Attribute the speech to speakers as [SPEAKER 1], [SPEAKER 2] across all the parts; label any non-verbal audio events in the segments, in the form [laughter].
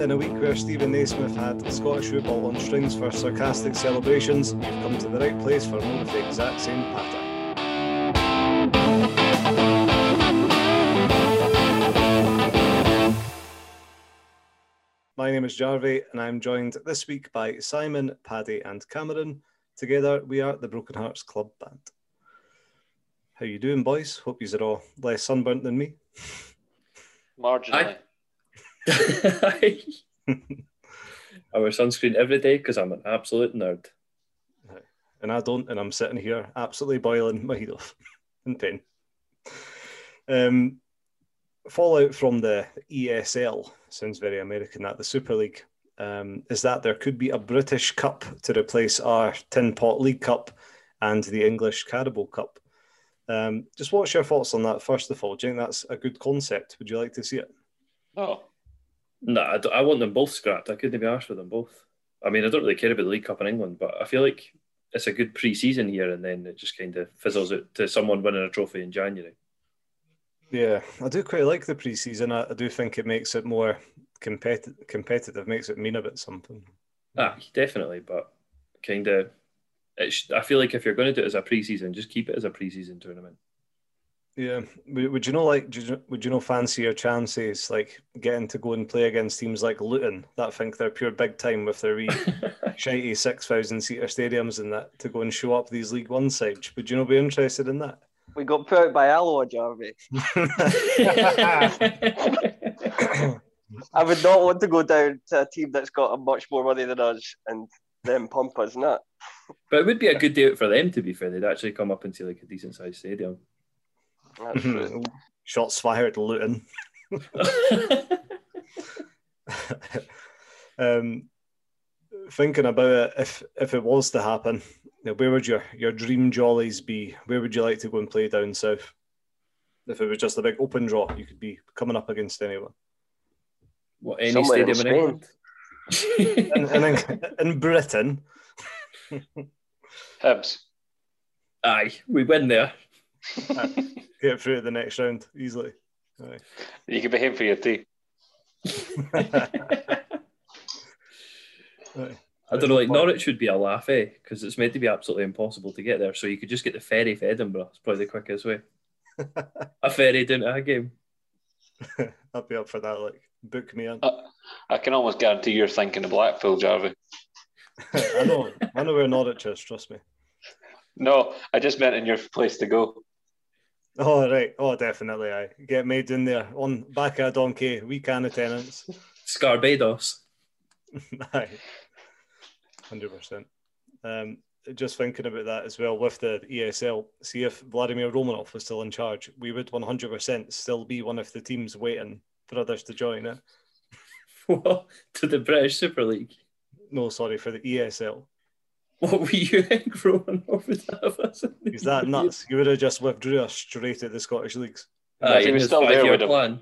[SPEAKER 1] In a week where Steven Naismith had Scottish football on strings for sarcastic celebrations, you've come to the right place for more of the exact same patter. My name is Jarvey, and I'm joined this week by Simon, Paddy, and Cameron. Together, we are the Broken Hearts Club Band. How you doing, boys? Hope you're all less sunburnt than me.
[SPEAKER 2] Marginally.
[SPEAKER 3] I [laughs] wear sunscreen every day because I'm an absolute nerd.
[SPEAKER 1] And I don't, and I'm sitting here absolutely boiling my head off in pain. Um, fallout from the ESL sounds very American. That the Super League um, is that there could be a British Cup to replace our Tin Pot League Cup and the English Carabao Cup. Um, just what's your thoughts on that? First of all, do you think that's a good concept? Would you like to see it?
[SPEAKER 2] No.
[SPEAKER 3] No, I, I want them both scrapped. I couldn't be arsed with them both. I mean, I don't really care about the League Cup in England, but I feel like it's a good pre-season here, and then it just kind of fizzles out to someone winning a trophy in January.
[SPEAKER 1] Yeah, I do quite like the preseason. I, I do think it makes it more competitive. Competitive makes it mean a bit something.
[SPEAKER 3] Ah, definitely, but kind of, I feel like if you're going to do it as a pre-season, just keep it as a pre-season tournament.
[SPEAKER 1] Yeah, would, would you know like would you, would you know fancy your chances like getting to go and play against teams like Luton that think they're pure big time with their wee [laughs] shitey six thousand seater stadiums and that to go and show up these League One sides? Would you not be interested in that?
[SPEAKER 4] We got put out by Alloa, Jarvey. [laughs] [laughs] I would not want to go down to a team that's got a much more money than us and them pump us, not.
[SPEAKER 3] but it would be a good day out for them. To be fair, they'd actually come up into like a decent sized stadium.
[SPEAKER 4] That's true.
[SPEAKER 1] Shots fired, Luton. [laughs] um, thinking about it, if if it was to happen, you know, where would your your dream jollies be? Where would you like to go and play down south? If it was just a big open draw, you could be coming up against anyone.
[SPEAKER 3] what any
[SPEAKER 4] Somewhere
[SPEAKER 3] stadium in England?
[SPEAKER 1] And, [laughs] and in, in Britain,
[SPEAKER 2] Hibs.
[SPEAKER 3] Aye, we win there.
[SPEAKER 1] Get through to the next round easily. Aye.
[SPEAKER 2] You could be him for your tea. [laughs]
[SPEAKER 1] Aye.
[SPEAKER 3] I don't know, like Norwich would be a laugh, eh? Because it's meant to be absolutely impossible to get there. So you could just get the ferry for Edinburgh. It's probably the quickest way. [laughs] a ferry down to a game. [laughs]
[SPEAKER 1] I'd be up for that. Like, book me in.
[SPEAKER 2] Uh, I can almost guarantee you're thinking of Blackpool, Jarvey.
[SPEAKER 1] I know, I know where Norwich is. Trust me.
[SPEAKER 2] No, I just meant in your place to go.
[SPEAKER 1] Oh right. Oh, definitely. I get made in there on back of a donkey. We can Tennent's.
[SPEAKER 3] Scarbados. [laughs]
[SPEAKER 1] Aye. Hundred percent. Um, just thinking about that as well with the ESL. See if Vladimir Romanov was still in charge, we would one hundred percent still be one of the teams waiting for others to join it. [laughs]
[SPEAKER 3] What? to the British Super League.
[SPEAKER 1] No, sorry for the ESL.
[SPEAKER 3] What were you think Roman would have us? in the
[SPEAKER 1] Is that nuts? You would have just withdrew us straight at the Scottish leagues.
[SPEAKER 3] Aye,
[SPEAKER 2] If he
[SPEAKER 3] in
[SPEAKER 2] was still there, we'd have-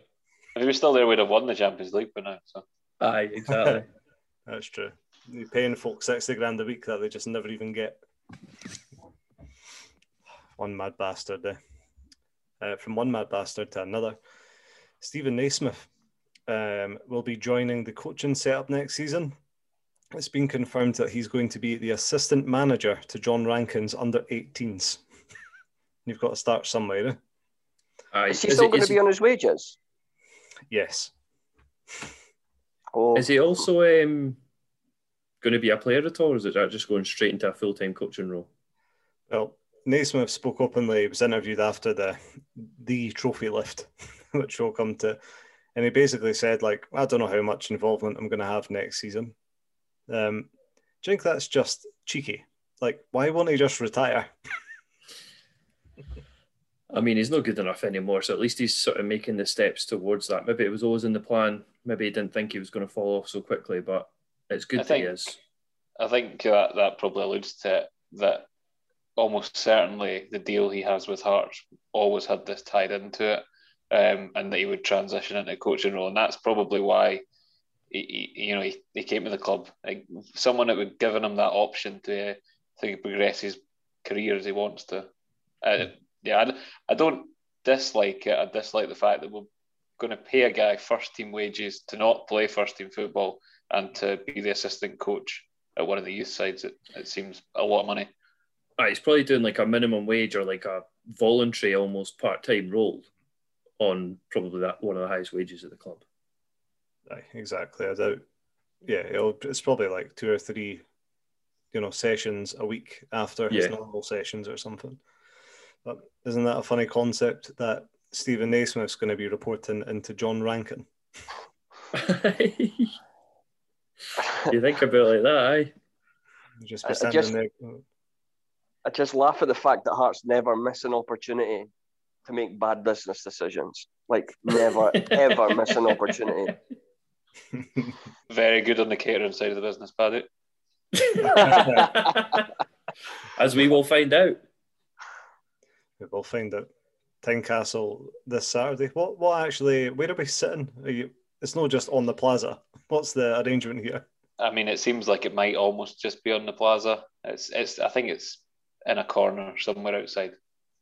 [SPEAKER 2] If he was still there, we'd have won the Champions League by now. So
[SPEAKER 3] Aye, exactly. [laughs]
[SPEAKER 1] That's true. You're paying folk sixty grand a week that they just never even get. One mad bastard there. Uh, from one mad bastard to another. Steven Naismith um, will be joining the coaching setup next season. It's been confirmed that he's going to be the assistant manager to John Rankin's under 18s. [laughs] You've got to start somewhere. Eh?
[SPEAKER 3] Aye.
[SPEAKER 4] Is he
[SPEAKER 3] Is
[SPEAKER 4] still
[SPEAKER 3] it-
[SPEAKER 4] going to be on his wages?
[SPEAKER 1] Yes.
[SPEAKER 4] Oh,
[SPEAKER 3] Is he also um, going to be a player at all, or is it just going straight into a full time coaching role?
[SPEAKER 1] Well, Naismith spoke openly. He was interviewed after the the trophy lift, [laughs] which we'll come to, and he basically said, like, I don't know how much involvement I'm going to have next season. Um, do you think that's just cheeky? Like, why won't he just retire?
[SPEAKER 3] I mean, he's not good enough anymore, so at least he's sort of making the steps towards that. Maybe it was always in the plan. Maybe he didn't think he was going to fall off so quickly, but it's good
[SPEAKER 2] I
[SPEAKER 3] that he is.
[SPEAKER 2] I think that that probably alludes to it, that almost certainly the deal he has with Hearts always had this tied into it, um, and that he would transition into a coaching role, and that's probably why. He, he, you know, he, he came to the club. Like someone that would given him that option to to progress his career as he wants to. Uh, yeah, I, I don't dislike it. I dislike the fact that we're going to pay a guy first team wages to not play first team football and to be the assistant coach at one of the youth sides, it, it seems a lot of money.
[SPEAKER 3] Ah, he's probably doing like a minimum wage or like a voluntary, almost part time role on probably that one of the highest wages at the club.
[SPEAKER 1] Aye, exactly. I doubt. Yeah, it'll, it's probably like two or three, you know, sessions a week after his
[SPEAKER 3] Yeah.
[SPEAKER 1] normal sessions or something. But isn't that a funny concept that Steven Naismith's going to be reporting into John Rankin? [laughs]
[SPEAKER 3] you think about it like that, aye?
[SPEAKER 1] Just
[SPEAKER 4] I-
[SPEAKER 1] be
[SPEAKER 4] I
[SPEAKER 1] standing
[SPEAKER 4] just-
[SPEAKER 1] there.
[SPEAKER 4] I just laugh at the fact that Hearts never miss an opportunity to make bad business decisions. Like never [laughs] ever miss an opportunity.
[SPEAKER 2] Very good on the catering side of the business, Paddy. [laughs]
[SPEAKER 3] As we will find out.
[SPEAKER 1] We'll find out. Tynecastle this Saturday. What? What actually? Where are we sitting? Are you? It's not just on the plaza. What's the arrangement here?
[SPEAKER 2] I mean, it seems like it might almost just be on the plaza. It's, it's. I think it's in a corner somewhere outside.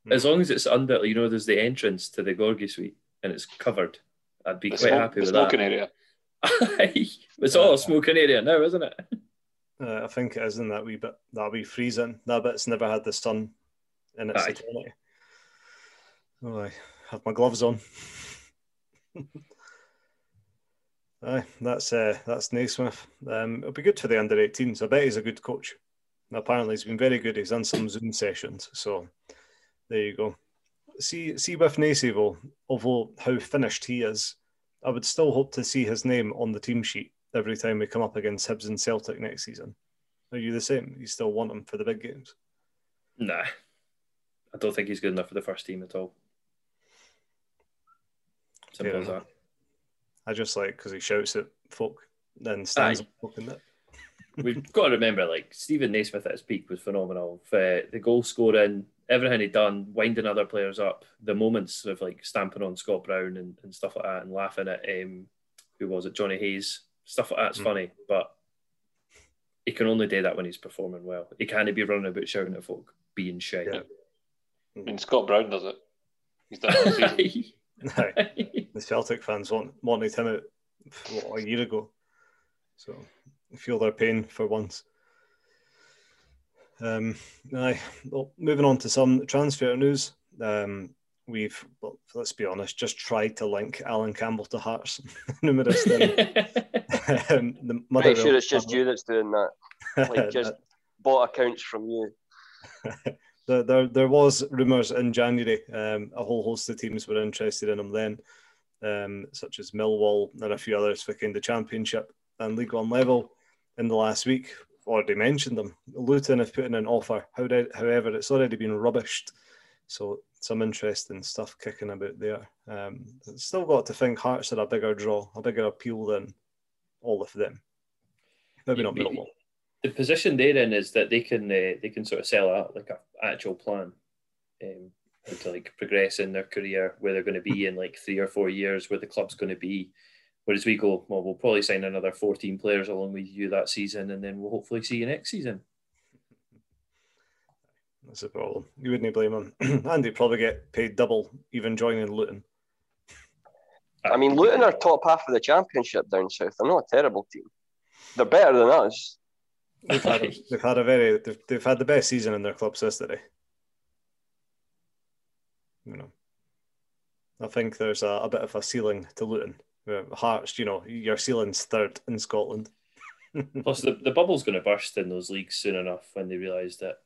[SPEAKER 2] Hmm.
[SPEAKER 3] As long as it's under, you know, there's the entrance to the Gorgie suite and it's covered. I'd be
[SPEAKER 2] The,
[SPEAKER 3] quite
[SPEAKER 2] smoke,
[SPEAKER 3] happy
[SPEAKER 2] the
[SPEAKER 3] with
[SPEAKER 2] smoking
[SPEAKER 3] that.
[SPEAKER 2] area. [laughs]
[SPEAKER 3] it's all a smoking area now, isn't it?
[SPEAKER 1] Uh, I think it is in that wee bit. That wee freezing. That bit's never had the sun in its eternity. Oh, I have my gloves on. [laughs] Aye, that's uh, that's Naismith. Um, it'll be good for the under 18s. I bet he's a good coach. Apparently, he's been very good. He's done some Zoom sessions. So there you go. See, see with Nacy although how finished he is, I would still hope to see his name on the team sheet every time we come up against Hibs and Celtic next season. Are you the same? You still want him for the big games?
[SPEAKER 3] Nah. I don't think he's good enough for the first team at all. Simple
[SPEAKER 1] Fair
[SPEAKER 3] as that.
[SPEAKER 1] I just like because he shouts at folk, then stands up folk in it.
[SPEAKER 3] We've got to remember, like Steven Naismith at his peak was phenomenal. Uh, the goal scoring, everything he'd done, winding other players up, the moments of like stamping on Scott Brown and, and stuff like that, and laughing at um, who was it, Jonny Hayes, stuff like that's
[SPEAKER 1] Mm.
[SPEAKER 3] funny. But he can only do that when he's performing well. He can't be running about shouting at folk, being shy.
[SPEAKER 1] Yeah.
[SPEAKER 2] I mean, Scott Brown does it. He's done it all season.
[SPEAKER 1] Aye. [laughs] [laughs] the Celtic fans want, wanted him out what, a year ago, so feel their pain for once. Um, aye. Well, moving on to some transfer news. Um, we've, well, let's be honest, just tried to link Allan Campbell to Hearts [laughs] numerous times. [laughs] um, the
[SPEAKER 4] Make
[SPEAKER 1] Motherwell
[SPEAKER 4] sure it's just
[SPEAKER 1] family-
[SPEAKER 4] you that's doing that. Like [laughs] just bought accounts from you.
[SPEAKER 1] there, there, there was rumours in January. Um, a whole host of teams were interested in him then, um, such as Millwall and a few others for kind of Championship and League One level. In the last week, already mentioned them. Luton have put in an offer. However, it's already been rubbished. So some interesting stuff kicking about there. Um, still got to think Hearts are a bigger draw, a bigger appeal than all of them. Maybe not Millwall.
[SPEAKER 3] the position they're in is that they can uh, they can sort of sell out like an actual plan um, to like progress in their career where they're going to be in like three or four years where the club's going to be whereas we go well we'll probably sign another 14 players along with you that season and then we'll hopefully see you next season
[SPEAKER 1] That's the problem. You wouldn't blame him. [clears throat] and he'd probably get paid double even joining Luton.
[SPEAKER 4] Uh, I mean, Luton are top half of the championship down south. They're not a terrible team. They're better than us.
[SPEAKER 1] They've had a, they've had a very they've, they've had the best season in their club's history. You know, I think there's a, a bit of a ceiling to Luton. Hearts, you know, your ceiling's third in Scotland. [laughs]
[SPEAKER 3] plus the, the bubble's going to burst in those leagues soon enough when they realise that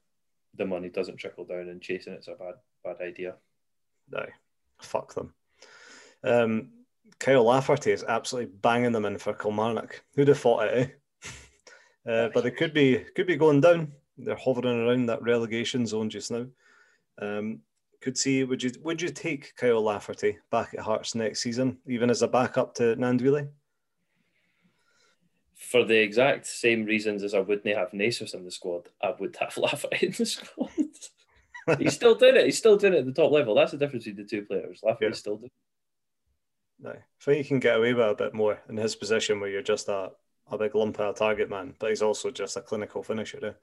[SPEAKER 3] the money doesn't trickle down and chasing it's a bad bad idea
[SPEAKER 1] No, fuck them. Um, Kyle Lafferty is absolutely banging them in for Kilmarnock. Who'd have thought it? Eh? [laughs] Uh, but they could be could be going down. They're hovering around that relegation zone just now. Um, could see. Would you would you take Kyle Lafferty back at Hearts next season, even as a backup to Gnanduillet?
[SPEAKER 3] for the exact same reasons as I wouldn't have Nasus in the squad, I would have [laughs] Lafferty in the squad. he's [laughs] still doing it. He's still doing it at the top level. That's the difference between the two players. Lafferty's
[SPEAKER 1] Yeah.
[SPEAKER 3] still doing it.
[SPEAKER 1] No, I think you can get away with a bit more in his position, where you're just a, a big lump of a target man, but he's also just a clinical finisher. Eh?
[SPEAKER 3] it.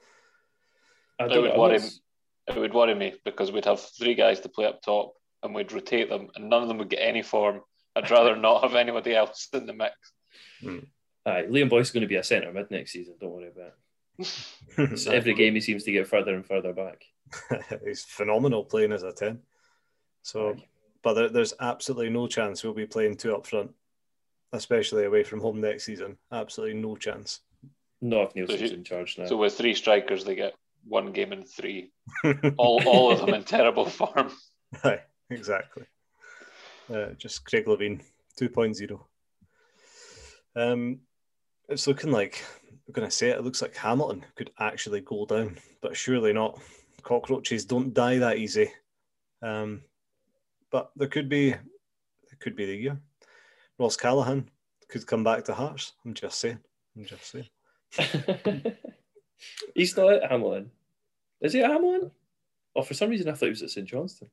[SPEAKER 3] I don't
[SPEAKER 2] would
[SPEAKER 3] know.
[SPEAKER 2] worry
[SPEAKER 3] what's-
[SPEAKER 2] It would worry me because we'd have three guys to play up top and we'd rotate them and none of them would get any form I'd rather [laughs] not have anybody else in the mix. Hmm.
[SPEAKER 3] Aye, Liam Boyce is going to be a centre mid next season. Don't worry about it. [laughs] So every game he seems to get further and further back. [laughs]
[SPEAKER 1] He's phenomenal playing as a 10. So, but there, there's absolutely no chance we'll be playing two up front, especially away from home next season. Absolutely no chance.
[SPEAKER 3] Not if Neilson's
[SPEAKER 2] So you-
[SPEAKER 3] in charge now.
[SPEAKER 2] So with three strikers, they get one game in three. All, all of them in [laughs] terrible form.
[SPEAKER 1] Aye, exactly. Uh, just Craig Levein 2.0. Um, it's looking like, I'm going to say it, it looks like Hamilton could actually go down, but surely not. Cockroaches don't die that easy. Um, but there could be, it could be the year. Ross Callachan could come back to Hearts. I'm just saying. I'm just saying. [laughs]
[SPEAKER 3] He's not at Hamilton. Is he at Hamilton? Oh, for some reason I thought he was at St Johnstone.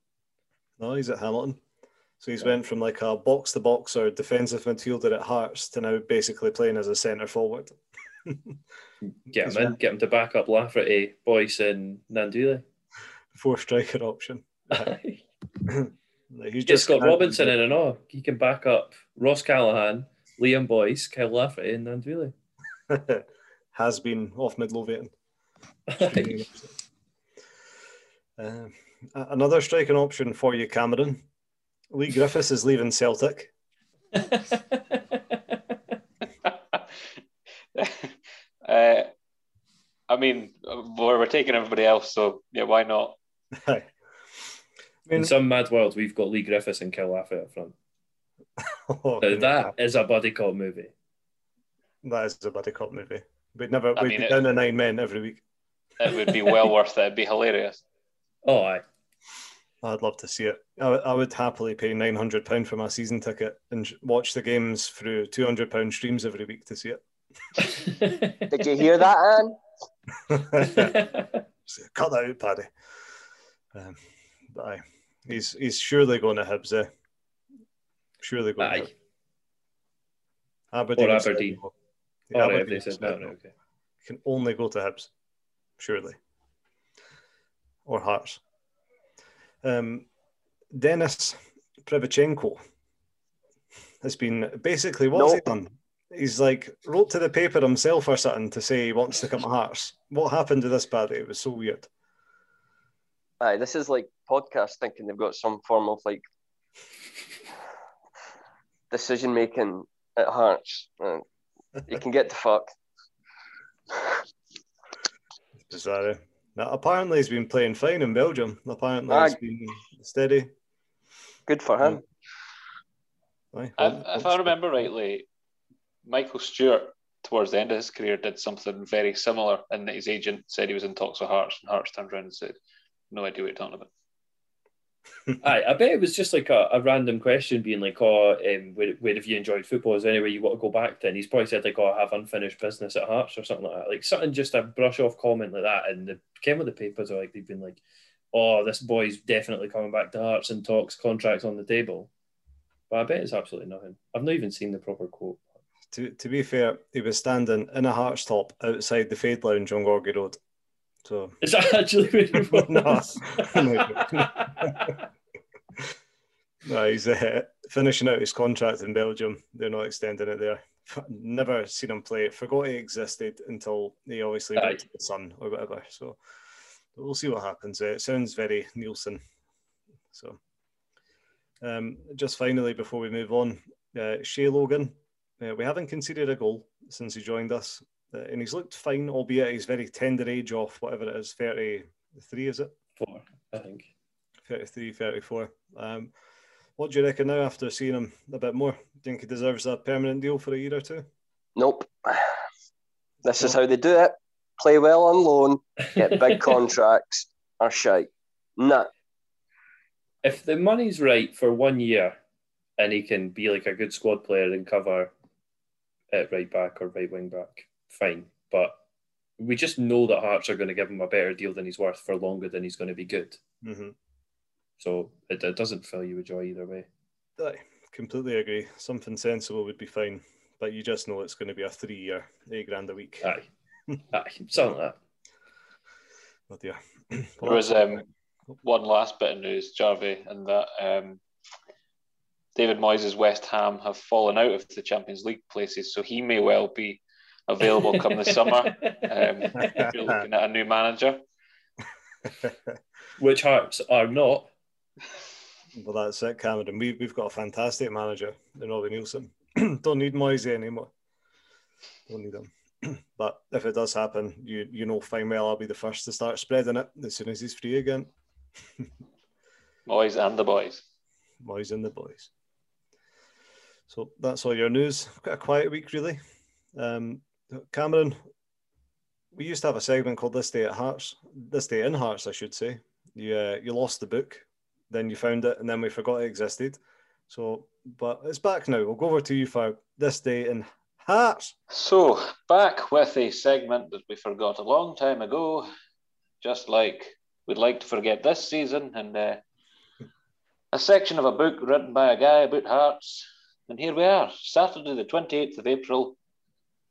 [SPEAKER 1] No, he's at Hamilton. So he's went from like a box to box or defensive midfielder at Hearts to now basically playing as a centre forward. [laughs]
[SPEAKER 3] Get him in,
[SPEAKER 1] right.
[SPEAKER 3] get him to back up Lafferty, Boyce, and Gnanduillet.
[SPEAKER 1] Four striker option. [laughs] [clears throat] He's
[SPEAKER 3] Get Scott Robinson in and all. He can back up Ross Callachan, Liam Boyce, Kyle Lafferty, and Gnanduillet. [laughs]
[SPEAKER 1] Has been off Midlothian. Um, another striking option for you, Cameron. Leigh Griffiths is leaving Celtic. [laughs]
[SPEAKER 2] uh, I mean, we're, we're taking everybody else, so yeah, why not? [laughs]
[SPEAKER 1] I mean,
[SPEAKER 3] In some mad world, we've got Leigh Griffiths and Kyle Lafferty up front. [laughs]
[SPEAKER 1] oh,
[SPEAKER 3] Now, that is a buddy cop movie.
[SPEAKER 1] that is a buddy cop movie. We'd never,
[SPEAKER 2] I
[SPEAKER 1] we'd
[SPEAKER 2] mean,
[SPEAKER 1] be
[SPEAKER 2] it-
[SPEAKER 1] down to nine men every week.
[SPEAKER 2] It would be well worth it. It'd be hilarious.
[SPEAKER 3] Oh, aye.
[SPEAKER 1] I'd love to see it. I, would- I would happily pay nine hundred pound for my season ticket and sh- watch the games through two hundred pound streams every week to see it. [laughs]
[SPEAKER 4] Did you hear that, Anne? [laughs]
[SPEAKER 1] Cut that out, Paddy. Um, but aye, he's he's surely going to Hibs. Eh? Surely going to
[SPEAKER 3] Aye.
[SPEAKER 1] Hibs. Aberdeen.
[SPEAKER 3] Or
[SPEAKER 1] have said
[SPEAKER 3] Aberdeen.
[SPEAKER 1] no.
[SPEAKER 3] All right,
[SPEAKER 1] Aberdeen
[SPEAKER 3] they said
[SPEAKER 1] said
[SPEAKER 3] no,
[SPEAKER 1] no.
[SPEAKER 3] no, okay.
[SPEAKER 1] Can only go to Hibs, surely, or Hearts. Um, Denis Prychynenko has been basically what's he done? He's like wrote to the paper himself or something to say he wants to come to Hearts. What happened to this Paddy? It was so weird.
[SPEAKER 4] Aye, this is like podcast thinking they've got some form of like decision making at Hearts. Uh, you can get the fuck.
[SPEAKER 1] Bizarre. Now, apparently he's been playing fine in Belgium. Apparently
[SPEAKER 4] Aye.
[SPEAKER 1] he's been steady.
[SPEAKER 4] Good for him.
[SPEAKER 1] Aye,
[SPEAKER 2] If, if I remember rightly, Michael Stewart, towards the end of his career, did something very similar, and his agent said he was in talks with Hearts, and Hearts turned around and said, "No idea what you're talking about." [laughs]
[SPEAKER 3] Aye, I bet it was just like a, a random question being like, oh, um, where, where have you enjoyed football? Is there anywhere you want to go back to? And he's probably said like, oh, I have unfinished business at Hearts or something like that. Like something just a brush off comment like that. And the came with the papers are like, they've been like, oh, this boy's definitely coming back to Hearts and talks contracts on the table. But I bet it's absolutely nothing. I've not even seen the proper quote.
[SPEAKER 1] To, to be fair, he was standing in a Hearts top outside the Fade Lounge on Gorgie Road. So
[SPEAKER 3] Is that actually where he was?
[SPEAKER 1] No. no, he's uh, finishing out his contract in Belgium. They're not extending it there. Never seen him play. Forgot he existed until he obviously
[SPEAKER 3] Aye.
[SPEAKER 1] went to the Sun or whatever. So we'll see what happens. Uh, it sounds very Neilson. So um, just finally, before we move on, uh, Shay Logan, uh, we haven't conceded a goal since he joined us. Uh, and he's looked fine, albeit he's very tender age off, whatever it is, 33, is it?
[SPEAKER 3] Four, I think.
[SPEAKER 1] 33, 34. Um, what do you reckon now after seeing him a bit more? Do you think he deserves a permanent deal for a year or two?
[SPEAKER 4] Nope. [sighs] This is how they do it. Play well on loan, get big [laughs] contracts, or shite. Nah.
[SPEAKER 3] if the money's right for one year and he can be like a good squad player and cover at right back or right wing back, fine. But we just know that Hearts are going to give him a better deal than he's worth for longer than he's going to be good.
[SPEAKER 1] Mm-hmm.
[SPEAKER 3] So it, it doesn't fill you with joy either way.
[SPEAKER 1] I completely agree. Something sensible would be fine, but you just know it's going to be a three year, eight grand a week.
[SPEAKER 3] Aye. [laughs] Aye, something like that.
[SPEAKER 1] Oh dear. [clears throat]
[SPEAKER 2] There was um, one last bit of news, Jarvie, and that um, David Moyes' West Ham have fallen out of the Champions League places, so he may well be available come the summer. Um, if you're looking at a new manager. [laughs]
[SPEAKER 3] Which Hearts are not.
[SPEAKER 1] Well, that's it, Cameron. We, we've got a fantastic manager in Robbie Neilson. [clears throat] Don't need Moisey anymore. Don't need him. [clears throat] but if it does happen, you you know fine well I'll be the first to start spreading it as soon as he's free again. [laughs]
[SPEAKER 2] Moyes and the boys.
[SPEAKER 1] Moyes and the boys. So that's all your news. Quite a quiet week, really. Um, Cameron, we used to have a segment called "This Day at Hearts." This day in Hearts, I should say. You uh, you lost the book, then you found it, and then we forgot it existed. So, but it's back now. We'll go over to you for this day in Hearts.
[SPEAKER 2] So back with a segment that we forgot a long time ago, just like we'd like to forget this season, and uh, a section of a book written by a guy about Hearts. And here we are, Saturday, the 28th of April,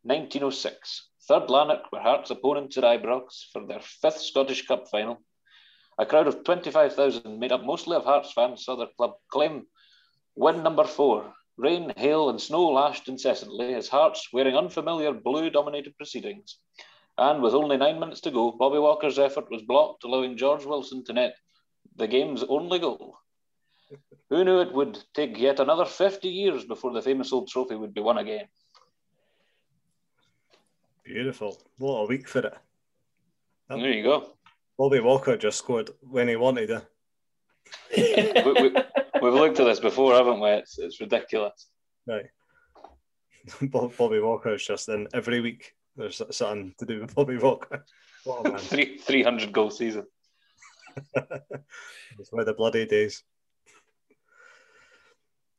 [SPEAKER 2] 1906. Third Lanark were Hearts' opponents at Ibrox for their fifth Scottish Cup final. A crowd of 25,000, made up mostly of Hearts fans, saw their club claim win number four. Rain, hail, and snow lashed incessantly as Hearts, wearing unfamiliar blue dominated proceedings. And with only nine minutes to go, Bobby Walker's effort was blocked, allowing George Wilson to net the game's only goal. [laughs] Who knew it would take yet another 50 years before the famous old trophy would be won again?
[SPEAKER 1] Beautiful. What a week for it.
[SPEAKER 2] There you go.
[SPEAKER 1] Bobby Walker just scored when he wanted it.
[SPEAKER 2] we, we, we've looked at this before, haven't we? It's, it's ridiculous.
[SPEAKER 1] Right. [laughs] Bobby Walker is just in every week. There's something to do with Bobby Walker. [laughs] What a man.
[SPEAKER 2] Three, 300 goal season. [laughs]
[SPEAKER 1] it's where the bloody days.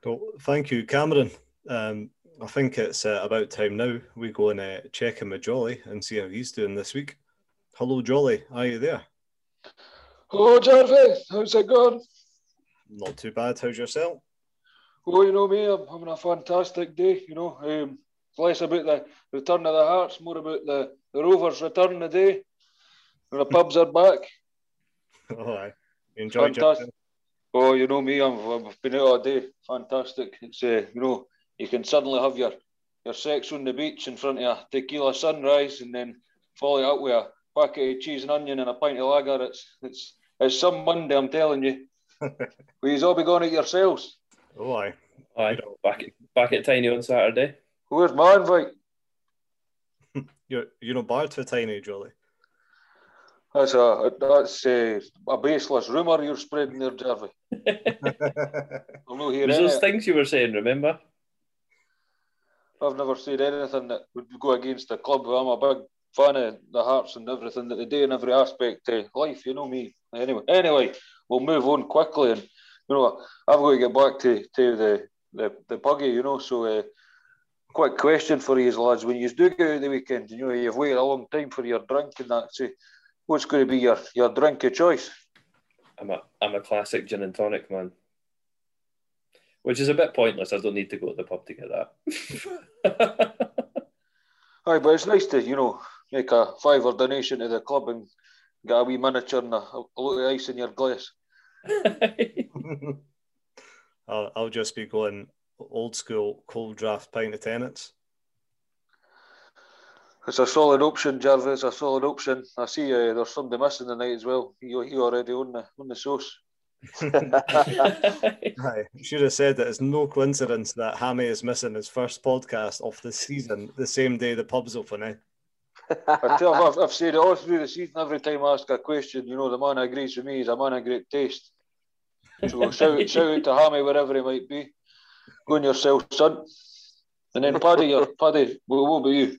[SPEAKER 1] So, thank you, Cameron. Um, I think it's uh, about time now we go and uh, check in with Jolly and see how he's doing this week. Hello, Jolly. Are you there?
[SPEAKER 5] Hello, Jarvis. How's it going?
[SPEAKER 1] Not too bad. How's yourself?
[SPEAKER 5] Oh, you know me, I'm having a fantastic day. You know, um, less about the return of the Hearts, more about the, the Rovers' return today. And the pubs are back. [laughs]
[SPEAKER 1] Oh, aye. You enjoyed
[SPEAKER 5] Fantastic. Oh, you know me, I'm, I've been out all day. Fantastic. It's uh, you know, you can suddenly have your your sex on the beach in front of a tequila sunrise, and then follow it up with a packet of cheese and onion and a pint of lager. It's it's it's some Monday, I'm telling you. [laughs] We'll all be going out yourselves.
[SPEAKER 1] Oh, aye.
[SPEAKER 3] Aye, back at, back at Tiny on Saturday.
[SPEAKER 5] Where's my invite? [laughs]
[SPEAKER 1] You're, you're not barred for tiny, Jolly.
[SPEAKER 5] That's a that's a, a baseless rumour you're spreading there, Jarvey.
[SPEAKER 3] it [laughs]
[SPEAKER 5] I'm not
[SPEAKER 3] was
[SPEAKER 5] hearing
[SPEAKER 3] those things you were saying, remember?
[SPEAKER 5] I've never said anything that would go against the club. I'm a big fan of the Hearts and everything that they do in every aspect of life. You know me. Anyway, anyway, we'll move on quickly, and you know I've got to get back to, to the, the the buggy. You know, so uh, quick question for you lads: When you do go out the weekend, you know you've waited a long time for your drink and that. So, what's going to be your your drink of choice?
[SPEAKER 3] I'm a I'm a classic gin and tonic man. Which is a bit pointless. I don't need to go to the pub to get that. [laughs]
[SPEAKER 5] Aye, but it's nice to you know make a fiver donation to the club and get a wee miniature and a, a lot of ice in your glass. [laughs] [laughs]
[SPEAKER 1] I'll, I'll just be going old school cold draft pint of Tennent's.
[SPEAKER 5] It's a solid option, Jarvis. A solid option. I see uh, there's somebody missing tonight as well. You you already on the on the sauce. [laughs]
[SPEAKER 1] Aye, should have said that it's no coincidence that Hammy is missing his first podcast of the season the same day the pub's open. Eh?
[SPEAKER 5] I tell I've, I've said it all through the season. Every time I ask a question, you know, the man agrees with me. He's a man of great taste. So shout, [laughs] shout out to Hammy wherever he might be. Go on yourself, son. And then Paddy, your Paddy, what, what about you?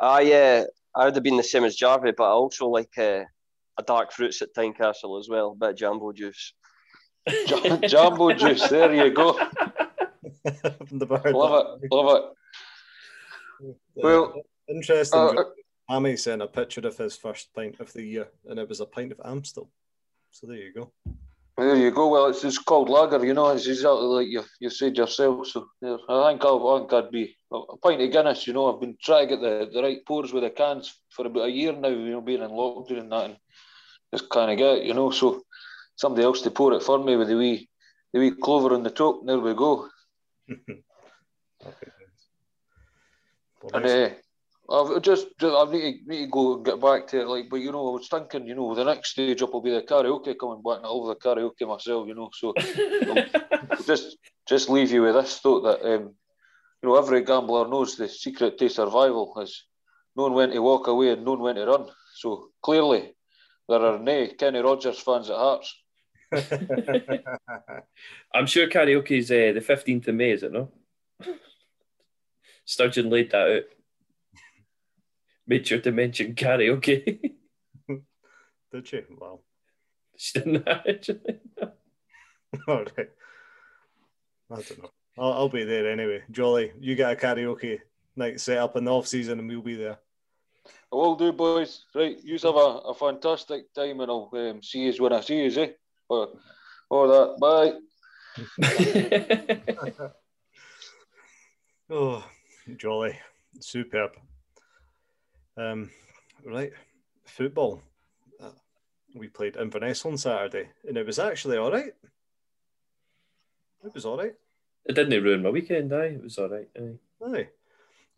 [SPEAKER 4] Ah, uh, I would have been the same as Jarvey, but I also like uh, a dark fruits at Tynecastle as well, a bit of jumbo juice.
[SPEAKER 5] Jam- Jambo juice. There you go.
[SPEAKER 1] From the bird.
[SPEAKER 5] Love it. Love it. Well,
[SPEAKER 1] interesting.
[SPEAKER 5] Uh,
[SPEAKER 1] Hammy sent a picture of his first pint of the year, and it was a pint of Amstel. So there you go.
[SPEAKER 5] There you go. Well, it's, it's called lager, you know. It's exactly like you, you said yourself. So there, I think I'll, I think I'd be a pint of Guinness. You know, I've been trying to get the, the right pours with the cans for about a year now. You know, being in lockdown and that, and just kind of get it, you know. So somebody else to pour it for me with the wee the wee clover on the top. There we go. And uh, I've just, just I need to, need to go and get back to it. Like, but you know, I was thinking, you know, the next stage up will be the karaoke coming back, and I love the karaoke myself, you know. So [laughs] just just leave you with this thought that um, you know every gambler knows the secret to survival is knowing when to walk away and knowing when to run. So clearly, there are no Kenny Rogers fans at Hearts. [laughs]
[SPEAKER 3] I'm sure karaoke is uh, the 15th of May, is it no? Sturgeon laid that out. Made sure to mention karaoke. [laughs]
[SPEAKER 1] Did you? Well,
[SPEAKER 3] she didn't [laughs] actually.
[SPEAKER 1] all right. I don't know. I'll, I'll be there anyway. Jolly, you get a karaoke night set up in the off season, and we'll be there.
[SPEAKER 5] I will do, boys. Right, you have a, a fantastic time, and I'll um, see you when I see you, eh? Or, or that. Bye. [laughs]
[SPEAKER 1] Oh, jolly, superb. Um, right, football. Uh, we played Inverness on Saturday, and it was actually all right. It was all right.
[SPEAKER 3] it didn't ruin my weekend, aye. It was all right. Aye.
[SPEAKER 1] Aye.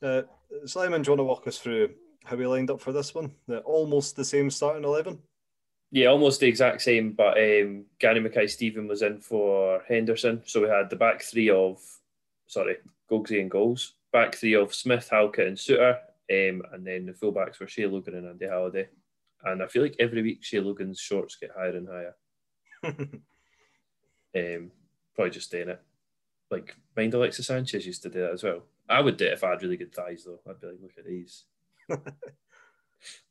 [SPEAKER 1] Uh, Simon, do you want to walk us through how we lined up for this one? The, almost the same starting 11?
[SPEAKER 3] Yeah, almost the exact same, but um, Gary Mackay-Steven was in for Henderson. So we had the back three of, sorry, Gogsy and goals. Back three of Smith, Halkett, and Souttar. Um, and then the fullbacks were Shay Logan and Andy Halliday. And I feel like every week Shay Logan's shorts get higher and higher. [laughs] Um, probably just staying it. Like, mind Alexis Sanchez used to do that as well. I would do it if I had really good thighs, though. I'd be like, look at these. [laughs]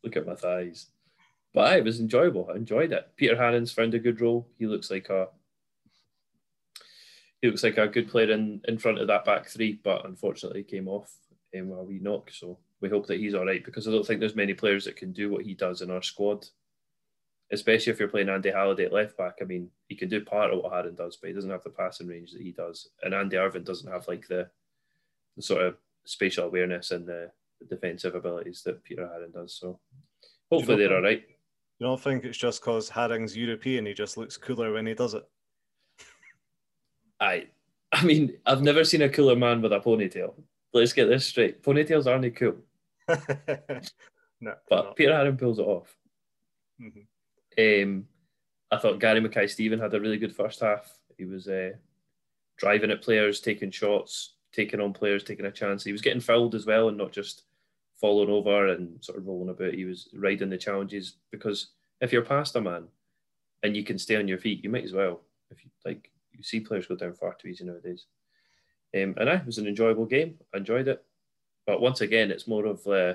[SPEAKER 3] look at my thighs. But it was enjoyable. I enjoyed it. Peter Haring's found a good role. He looks like a he looks like a good player in, in front of that back three, but unfortunately he came off um, a wee knock. So we hope that he's all right because I don't think there's many players that can do what he does in our squad. Especially if you're playing Andy Halliday at left back. I mean, he can do part of what Haring does, but he doesn't have the passing range that he does. And Andy Irving doesn't have like the, the sort of spatial awareness and the, the defensive abilities that Peter Haring does. So hopefully
[SPEAKER 1] know-
[SPEAKER 3] they're all right.
[SPEAKER 1] You don't think it's just because Haring's European, he just looks cooler when he does it?
[SPEAKER 3] I I mean, I've never seen a cooler man with a ponytail. Let's get this straight. Ponytails aren't cool, [laughs]
[SPEAKER 1] no,
[SPEAKER 3] but
[SPEAKER 1] no.
[SPEAKER 3] Peter Haring pulls it off.
[SPEAKER 1] Mhm.
[SPEAKER 3] Um, I thought Gary Mackay-Steven had a really good first half. He was uh, driving at players, taking shots, taking on players, taking a chance. He was getting fouled as well and not just falling over and sort of rolling about. He was riding the challenges because if you're past a man and you can stay on your feet, you might as well. If you like, you see players go down far too easy nowadays. Um, and I it was an enjoyable game. I enjoyed it, but once again, it's more of uh,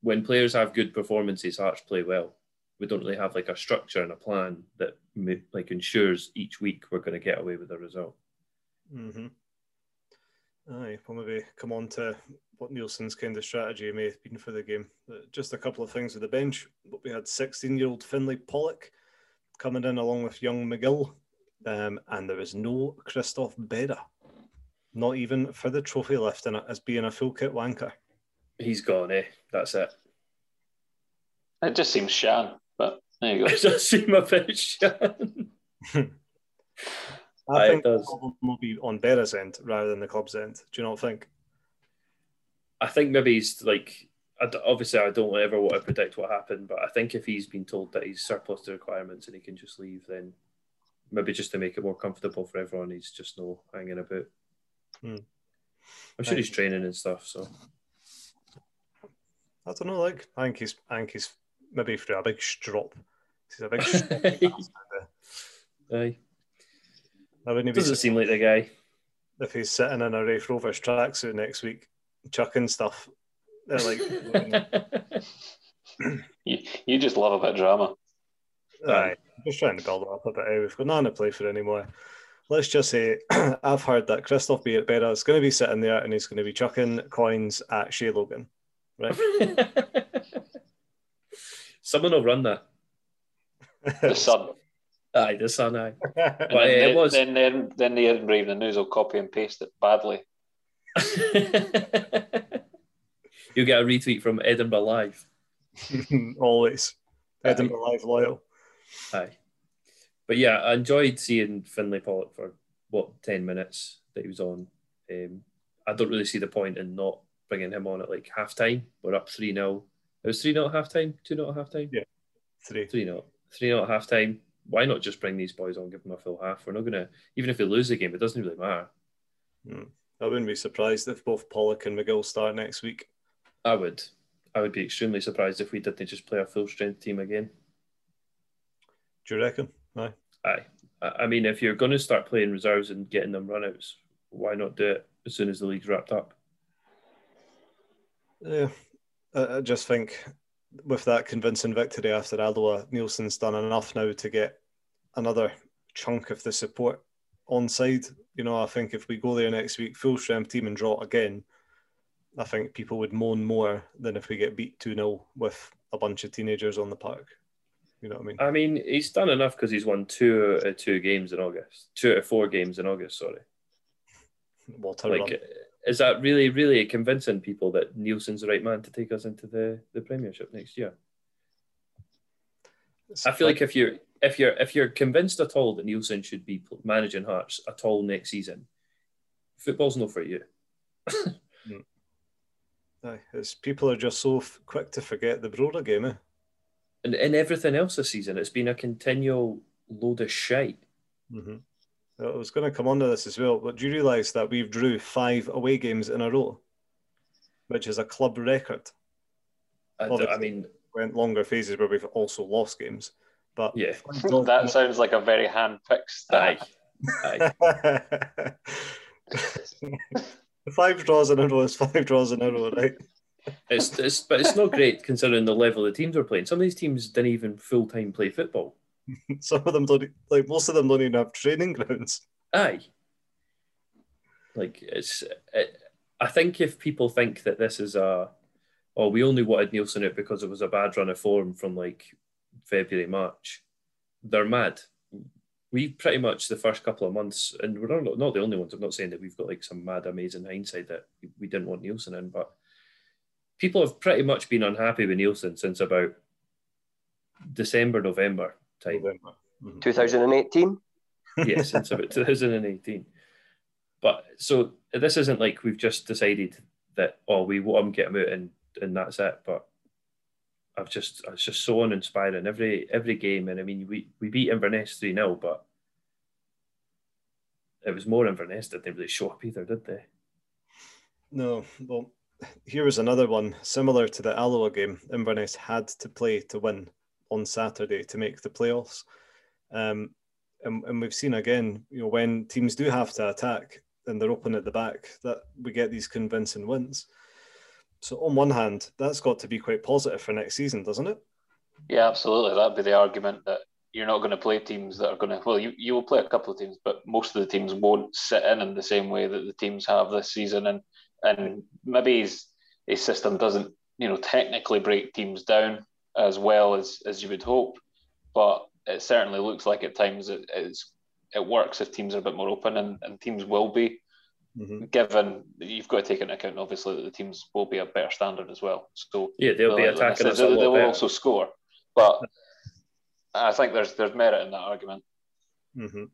[SPEAKER 3] when players have good performances, Hearts play well. We don't really have like a structure and a plan that like ensures each week we're going to get away with a result.
[SPEAKER 1] Mm-hmm. Aye, we'll maybe come on to what Neilson's kind of strategy may have been for the game. Uh, Just a couple of things with the bench. But we had 16 year old Finlay Pollock coming in along with young McGill, um, and there was no Christophe Berra, not even for the trophy lifting it as being a full kit wanker.
[SPEAKER 3] He's gone, eh? That's it.
[SPEAKER 2] It just seems shan, but there you go. [laughs]
[SPEAKER 3] It does seem a bit shan. [laughs]
[SPEAKER 1] I
[SPEAKER 3] Aye, it
[SPEAKER 1] think the problem will be on Berra's end rather than the club's end. Do you not think?
[SPEAKER 3] I think maybe he's like, obviously, I don't ever want to predict what happened, but I think if he's been told that he's surplus to requirements and he can just leave, then maybe just to make it more comfortable for everyone, he's just no hanging about.
[SPEAKER 1] Hmm.
[SPEAKER 3] I'm sure he's training and stuff, so
[SPEAKER 1] I don't know. Like I think he's, I think he's maybe for a big strop. He's a big. [laughs] strop.
[SPEAKER 3] aye.
[SPEAKER 1] I wouldn't be
[SPEAKER 3] Doesn't seem like the guy.
[SPEAKER 1] if he's sitting in a Raith Rovers tracksuit next week, chucking stuff. They're like, [laughs]
[SPEAKER 2] You, you just love a bit of drama.
[SPEAKER 1] aye, just trying to build it up a bit. eh, We've got nothing to play for anymore. Let's just say [clears throat] I've heard that Christophe Berra is going to be sitting there and he's going to be chucking coins at Shay Logan. Right? [laughs]
[SPEAKER 3] Someone will run that.
[SPEAKER 2] The sun.
[SPEAKER 3] Aye, the sun, aye.
[SPEAKER 2] And [laughs]
[SPEAKER 3] But
[SPEAKER 2] then,
[SPEAKER 3] it
[SPEAKER 2] then,
[SPEAKER 3] was.
[SPEAKER 2] then, then, then the Edinburgh Evening News will copy and paste it badly. [laughs]
[SPEAKER 3] You'll get a retweet from Edinburgh Live. [laughs]
[SPEAKER 1] Always. Edinburgh Live loyal.
[SPEAKER 3] Aye. but yeah, I enjoyed seeing Finlay Pollock for what ten minutes that he was on. Um, I don't really see the point in not bringing him on at like half time. We're up three 0 It was three 0 at half time, two 0 at half time.
[SPEAKER 1] Yeah, three,
[SPEAKER 3] three 0 three 0 at half time. Why not just bring these boys on, give them a full half? We're not gonna even if they lose the game, it doesn't really matter.
[SPEAKER 1] Hmm. I wouldn't be surprised if both Pollock and McGill start next week.
[SPEAKER 3] I would. I would be extremely surprised if we didn't just play a full strength team again.
[SPEAKER 1] Do you reckon?
[SPEAKER 3] Aye. Aye. I mean, if you're going to start playing reserves and getting them runouts, why not do it as soon as the league's wrapped up?
[SPEAKER 1] Yeah, I just think with that convincing victory after Alloa, Neilson's done enough now to get another chunk of the support on side. You know, I think if we go there next week, full strength team and draw again, I think people would moan more than if we get beat 2 0 with a bunch of teenagers on the park. You know what I mean?
[SPEAKER 3] I mean, he's done enough because he's won two uh, two games in August, two or four games in August. Sorry.
[SPEAKER 1] Walter
[SPEAKER 3] like, run. is that really, really convincing people that Neilson's the right man to take us into the, the Premiership next year? It's I feel like, like if you're if you're if you're convinced at all that Neilson should be managing Hearts at all next season, football's not for you. [coughs]
[SPEAKER 1] Aye, it's people are just so f- quick to forget the Brora game. Eh?
[SPEAKER 3] And in everything else this season, it's been a continual load of shite.
[SPEAKER 1] Mm-hmm. I was going to come on to this as well, but do you realise that we've drew five away games in a row, which is a club record?
[SPEAKER 3] I, I mean,
[SPEAKER 1] went longer phases where we've also lost games, but
[SPEAKER 3] yeah, [laughs]
[SPEAKER 2] that sounds like a very hand-picked stat.
[SPEAKER 3] Aye. Aye. [laughs]
[SPEAKER 1] five draws in a row is five draws in a row, right?
[SPEAKER 3] It's, it's but it's not great considering the level the teams we're playing. Some of these teams didn't even full time play football. [laughs]
[SPEAKER 1] Some of them don't like most of them don't even have training grounds.
[SPEAKER 3] Aye. Like it's it, I think if people think that this is a oh we only wanted Neilson out because it was a bad run of form from like February, March, they're mad. We pretty much the first couple of months, and we're not, not the only ones. I'm not saying that we've got like some mad, amazing hindsight that we didn't want Neilson in, but people have pretty much been unhappy with Neilson since about December, November time. November.
[SPEAKER 4] Mm-hmm. 2018?
[SPEAKER 3] yes, since about [laughs] 2018. But so this isn't like we've just decided that, oh, we want him, get him out, and, and that's it. But I've just, it's just so uninspiring every every game. And I mean, we, we beat Inverness 3 0, but it was more Inverness that didn't really show up either, did they?
[SPEAKER 1] No, well, here was another one similar to the Alloa game. Inverness had to play to win on Saturday to make the playoffs. Um, and, and we've seen again, you know, when teams do have to attack and they're open at the back, that we get these convincing wins. So on one hand, that's got to be quite positive for next season, doesn't it?
[SPEAKER 2] Yeah, absolutely. That'd be the argument that you're not going to play teams that are going to. Well, you, you will play a couple of teams, but most of the teams won't sit in in the same way that the teams have this season. And and maybe his his system doesn't you know technically break teams down as well as as you would hope, but it certainly looks like at times it is it works if teams are a bit more open and, and teams will be mm-hmm. given you've got to take into account obviously that the teams will be a better standard as well so
[SPEAKER 3] yeah they'll be attacking us
[SPEAKER 2] they,
[SPEAKER 3] they
[SPEAKER 2] will also score but I think there's there's merit in that argument
[SPEAKER 1] mm-hmm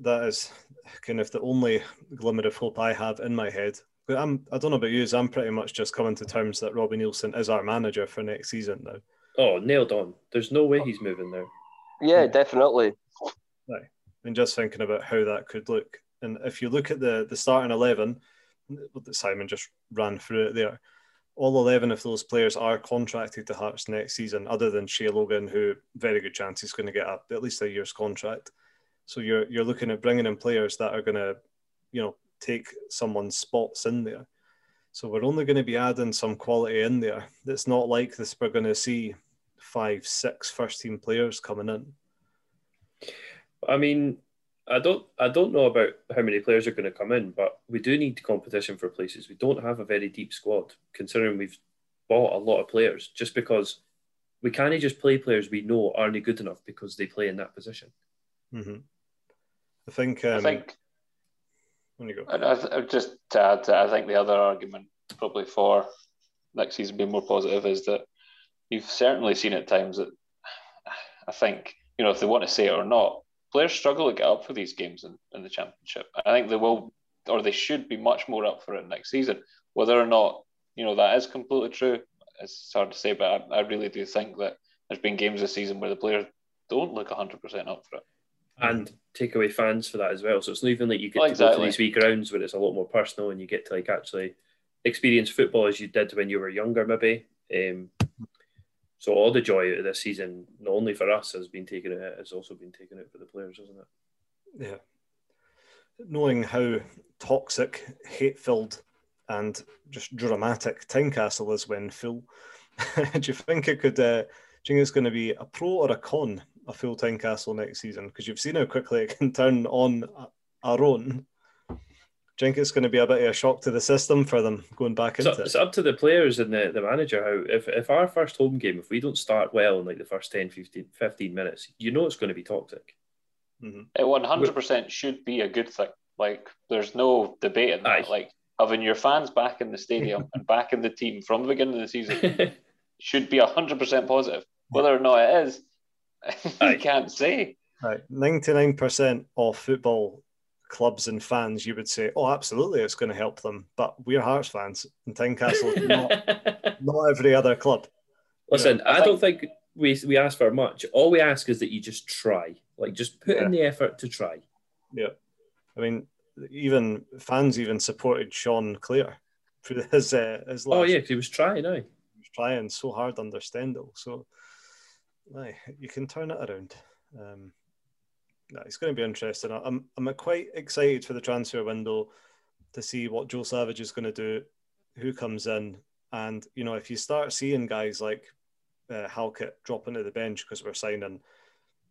[SPEAKER 1] that is kind of the only glimmer of hope I have in my head. But I'm I don't know about you, I'm pretty much just coming to terms that Robbie Neilson is our manager for next season now.
[SPEAKER 3] Oh, nailed on. There's no way he's moving there.
[SPEAKER 4] Yeah, definitely.
[SPEAKER 1] Right. And just thinking about how that could look. And if you look at the the starting eleven, Simon just ran through it there. All eleven of those players are contracted to Hearts next season, other than Shay Logan, who very good chance he's going to get up at least a year's contract. So you're you're looking at bringing in players that are going to, you know, take someone's spots in there. So we're only going to be adding some quality in there. It's not like this. We're going to see five, six first team players coming in.
[SPEAKER 3] I mean, I don't I don't know about how many players are going to come in, but we do need competition for places. We don't have a very deep squad, considering we've bought a lot of players. Just because we can't just play players we know aren't good enough because they play in that position.
[SPEAKER 1] Mm-hmm. I think. Um, I think. When you go,
[SPEAKER 2] I, I, just to add to, I think the other argument probably for next season being more positive is that you've certainly seen at times that I think you know, if they want to say it or not, players struggle to get up for these games in, in the championship. I think they will, or they should be much more up for it next season. Whether or not you know that is completely true, it's hard to say. But I, I really do think that there's been games this season where the players don't look 100% up for it.
[SPEAKER 3] And take away fans for that as well. So it's not even like you get
[SPEAKER 2] Oh,
[SPEAKER 3] to go to these wee grounds where it's a lot more personal and you get to like actually experience football as you did when you were younger, maybe. Um, so all the joy out of this season, not only for us, has been taken out, has also been taken out for the players, hasn't it?
[SPEAKER 1] Yeah. Knowing how toxic, hate filled, and just dramatic Tynecastle is when full, [laughs] do you think it could, uh, do you think it's going to be a pro or a con, a full Tynecastle next season? Because you've seen how quickly it can turn on our own. Do you think it's going to be a bit of a shock to the system for them going back
[SPEAKER 3] So
[SPEAKER 1] into
[SPEAKER 3] it's
[SPEAKER 1] it?
[SPEAKER 3] up to the players and the, the manager how if, if our first home game, if we don't start well in like the first 10, 15, 15 minutes, you know it's going to be toxic.
[SPEAKER 1] Mhm.
[SPEAKER 2] It 100% should be a good thing. Like, there's no debate in that.
[SPEAKER 3] Aye.
[SPEAKER 2] Like, having your fans back in the stadium [laughs] and back in the team from the beginning of the season [laughs] should be 100% positive. Whether or not it is, [laughs] I can't say.
[SPEAKER 1] Right. 99% of football clubs and fans, you would say, oh, absolutely, it's going to help them. But we're Hearts fans, and Tynecastle is [laughs] not, not every other club.
[SPEAKER 3] Listen,
[SPEAKER 2] I
[SPEAKER 3] I, don't think we we ask for much. All we ask is that you just try, like just put in the effort to try.
[SPEAKER 1] Yeah, I mean, even fans even supported Sean Clare for [laughs] his uh, his last
[SPEAKER 3] Oh yeah, 'cause he was trying. Aye.
[SPEAKER 1] he was trying so hard under Stendel. So, aye, you can turn it around. Um, no, it's going to be interesting. I'm I'm quite excited for the transfer window to see what Joe Savage is going to do, who comes in, and you know if you start seeing guys like uh, Halkett dropping to the bench because we're signing,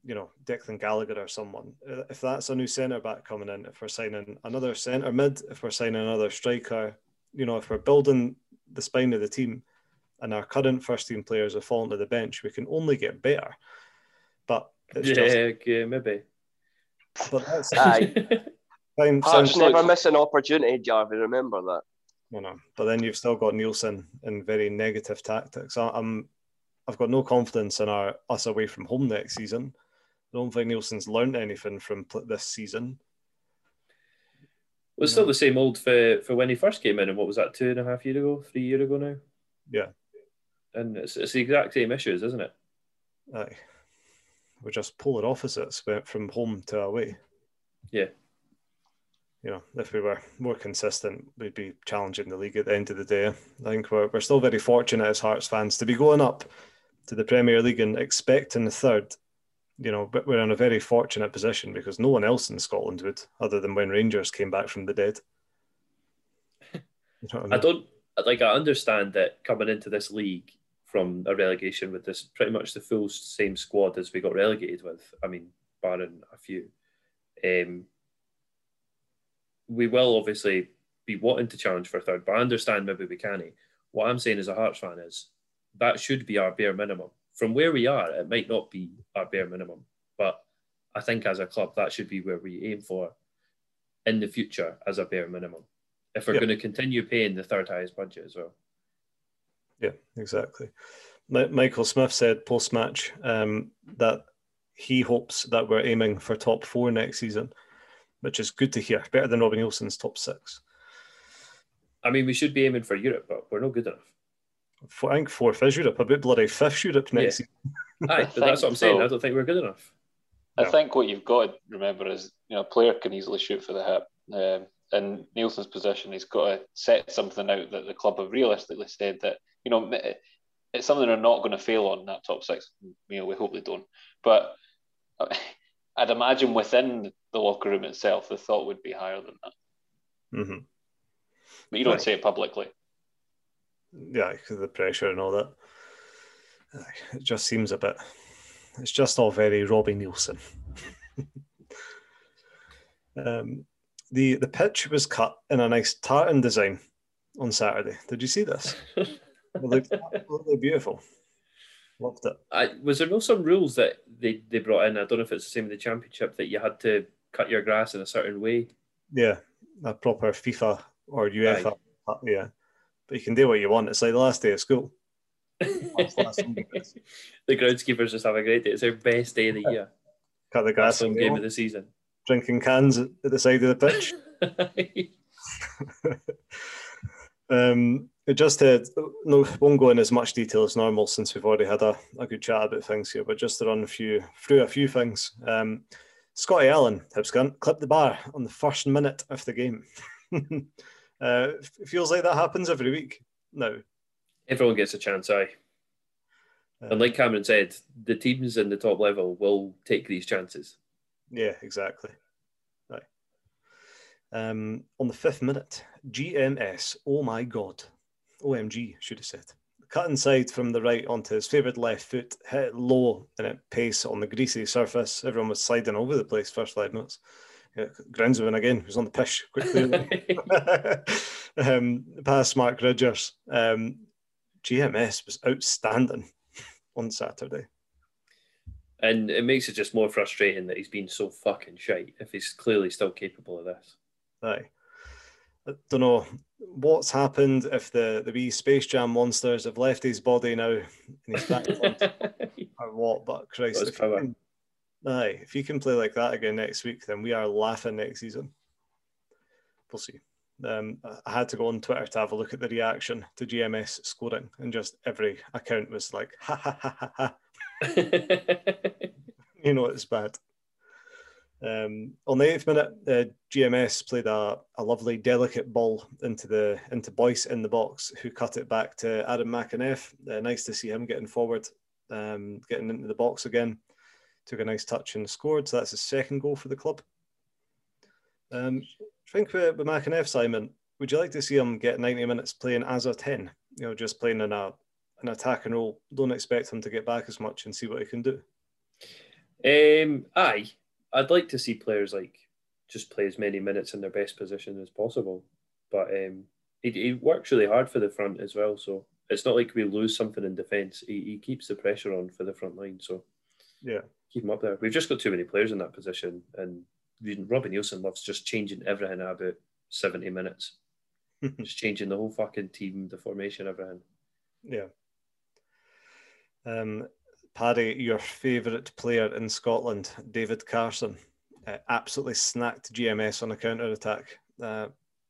[SPEAKER 1] you know Declan Gallagher or someone. uh, If that's a new centre back coming in, if we're signing another centre mid, if we're signing another striker, you know if we're building the spine of the team, and our current first team players are falling to the bench, we can only get better. But it's
[SPEAKER 3] Yeah,
[SPEAKER 1] just
[SPEAKER 3] okay, maybe.
[SPEAKER 1] But that's [laughs]
[SPEAKER 4] Aye.
[SPEAKER 1] fine.
[SPEAKER 4] Hearts
[SPEAKER 1] Sounds,
[SPEAKER 4] never
[SPEAKER 2] like-
[SPEAKER 4] miss an opportunity, Jarvie. Remember that.
[SPEAKER 1] you know, but then you've still got Neilson in very negative tactics. I, I'm I've got no confidence in our us away from home next season. I don't think Neilson's learned anything from pl- this season.
[SPEAKER 3] Well, it's still the same old for, for when he first came in, and what was that, two and a half year ago, three year ago now?
[SPEAKER 1] Yeah.
[SPEAKER 3] And it's, it's the exact same issues, isn't it?
[SPEAKER 1] Aye. We're just polar opposites, went from home to away.
[SPEAKER 3] Yeah.
[SPEAKER 1] You know, if we were more consistent, we'd be challenging the league at the end of the day. I think we're, we're still very fortunate as Hearts fans to be going up to the Premier League and expecting the third. You know, but we're in a very fortunate position because no one else in Scotland would, other than when Rangers came back from the dead. [laughs] You know I
[SPEAKER 3] I don't like. I understand that coming into this league from a relegation with this pretty much the full same squad as we got relegated with. I mean, barring a few, um, we will obviously be wanting to challenge for third. But I understand maybe we can't. What I'm saying as a Hearts fan is that should be our bare minimum. From where we are, it might not be our bare minimum, but I think as a club that should be where we aim for in the future as a bare minimum if we're
[SPEAKER 1] Yeah.
[SPEAKER 3] going to continue paying the third highest budget as well.
[SPEAKER 1] Yeah, exactly. Mi- Michael Smith said post match um, that he hopes that we're aiming for top four next season, which is good to hear. Better than Robbie Neilson's top six.
[SPEAKER 3] I mean, we should be aiming for Europe, but we're not good enough.
[SPEAKER 1] Four, I think fourth is Europe, a bit bloody fifth Europe next
[SPEAKER 3] Yeah.
[SPEAKER 1] season. [laughs]
[SPEAKER 3] Aye, but that's what I'm saying.
[SPEAKER 2] so.
[SPEAKER 3] I don't think we're good enough.
[SPEAKER 2] I
[SPEAKER 1] Yeah.
[SPEAKER 2] think what you've got to remember is, you know, a player can easily shoot for the hip. Um, in Nielsen's position, he's got to set something out that the club have realistically said that, you know, it's something they're not going to fail on that top six. You know, we hope they don't. But uh, [laughs] I'd imagine within the locker room itself, the thought would be higher than that.
[SPEAKER 1] hmm
[SPEAKER 2] But you don't
[SPEAKER 1] Right.
[SPEAKER 2] say it publicly.
[SPEAKER 1] Yeah, because of the pressure and all that. It just seems a bit. It's just all very Robbie Neilson. [laughs] um, the the pitch was cut in a nice tartan design on Saturday. Did you see this? [laughs] It looked absolutely beautiful. Loved it.
[SPEAKER 3] I, was there no some rules that they, they brought in? I don't know if it's the same in the championship that you had to cut your grass in a certain way.
[SPEAKER 1] Yeah, a proper FIFA or UEFA. Yeah, but you can do what you want. It's like the last day of school. [laughs]
[SPEAKER 3] the groundskeepers just have a great day. It's their best day of the year.
[SPEAKER 1] Cut the grass and
[SPEAKER 3] game of the season.
[SPEAKER 1] drinking cans at the side of the pitch. [laughs] [laughs] um, just to no won't go in as much detail as normal since we've already had a, a good chat about things here, but just to run a few through a few things. Um, Scotty Allen, Hibscunt, clipped the bar on the first minute of the game. [laughs] uh, it feels like that happens every week now.
[SPEAKER 3] Everyone gets a chance, aye.
[SPEAKER 1] Uh,
[SPEAKER 3] And like Cameron said, the teams in the top level will take these chances.
[SPEAKER 1] Yeah, exactly. Right. Um, on the fifth minute, GMS. Oh my God. OMG, should have said. Cut inside from the right onto his favoured left foot, hit it low and at pace on the greasy surface. Everyone was sliding over the place first five minutes. Yeah, Groundsman again, who's on the pish quickly. [laughs] [laughs] um, past Mark Ridgers. Um, GMS was outstanding [laughs] on Saturday.
[SPEAKER 3] and it makes it just more frustrating that he's been so fucking shite if he's clearly still capable of this.
[SPEAKER 1] Aye. I don't know what's happened if the, the wee Space Jam monsters have left his body now and he's back on [laughs] or what, but Christ, if you, can, aye, if you can play like that again next week, then we are laughing next season. We'll see. Um, I had to go on Twitter to have a look at the reaction to GMS scoring, and just every account was like, ha ha ha ha ha. [laughs] You know it's bad. Um, on the eighth minute, uh, GMS played a, a lovely, delicate ball into the into Boyce in the box, who cut it back to Adam McInnes. Uh, nice to see him getting forward, um, getting into the box again. Took a nice touch and scored. So that's his second goal for the club. Um, I think with, with Simon, would you like to see him get 90 minutes playing as a 10? You know, just playing in a an attack and role. Don't expect him to get back as much and see what he can do.
[SPEAKER 3] um, aye, I'd like to see players like just play as many minutes in their best position as possible. But um, he, he works really hard for the front as well. So it's not like we lose something in defence. He, he keeps the pressure on for the front line. So
[SPEAKER 1] Yeah.
[SPEAKER 3] keep him up there. We've just got too many players in that position. And Robbie Neilson loves just changing everything at about 70 minutes. [laughs] just changing the whole fucking team, the formation, everything.
[SPEAKER 1] Yeah. Um, Paddy, your favourite player in Scotland, David Carson, uh, absolutely snacked GMS on a counter attack. Uh,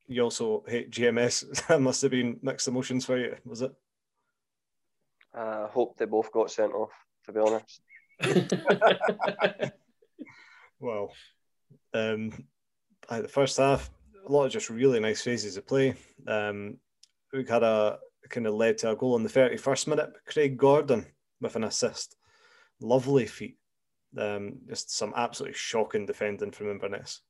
[SPEAKER 1] you also hate GMS. [laughs] that must have been mixed emotions for you, was it?
[SPEAKER 4] I hope they both got sent off, to be honest. [laughs]
[SPEAKER 1] Well, um, aye, the first half, a lot of just really nice phases of play. Um, we had a kind of led to a goal in the 31st minute. Craig Gordon with an assist. Lovely feat. Um, just some absolutely shocking defending from Inverness.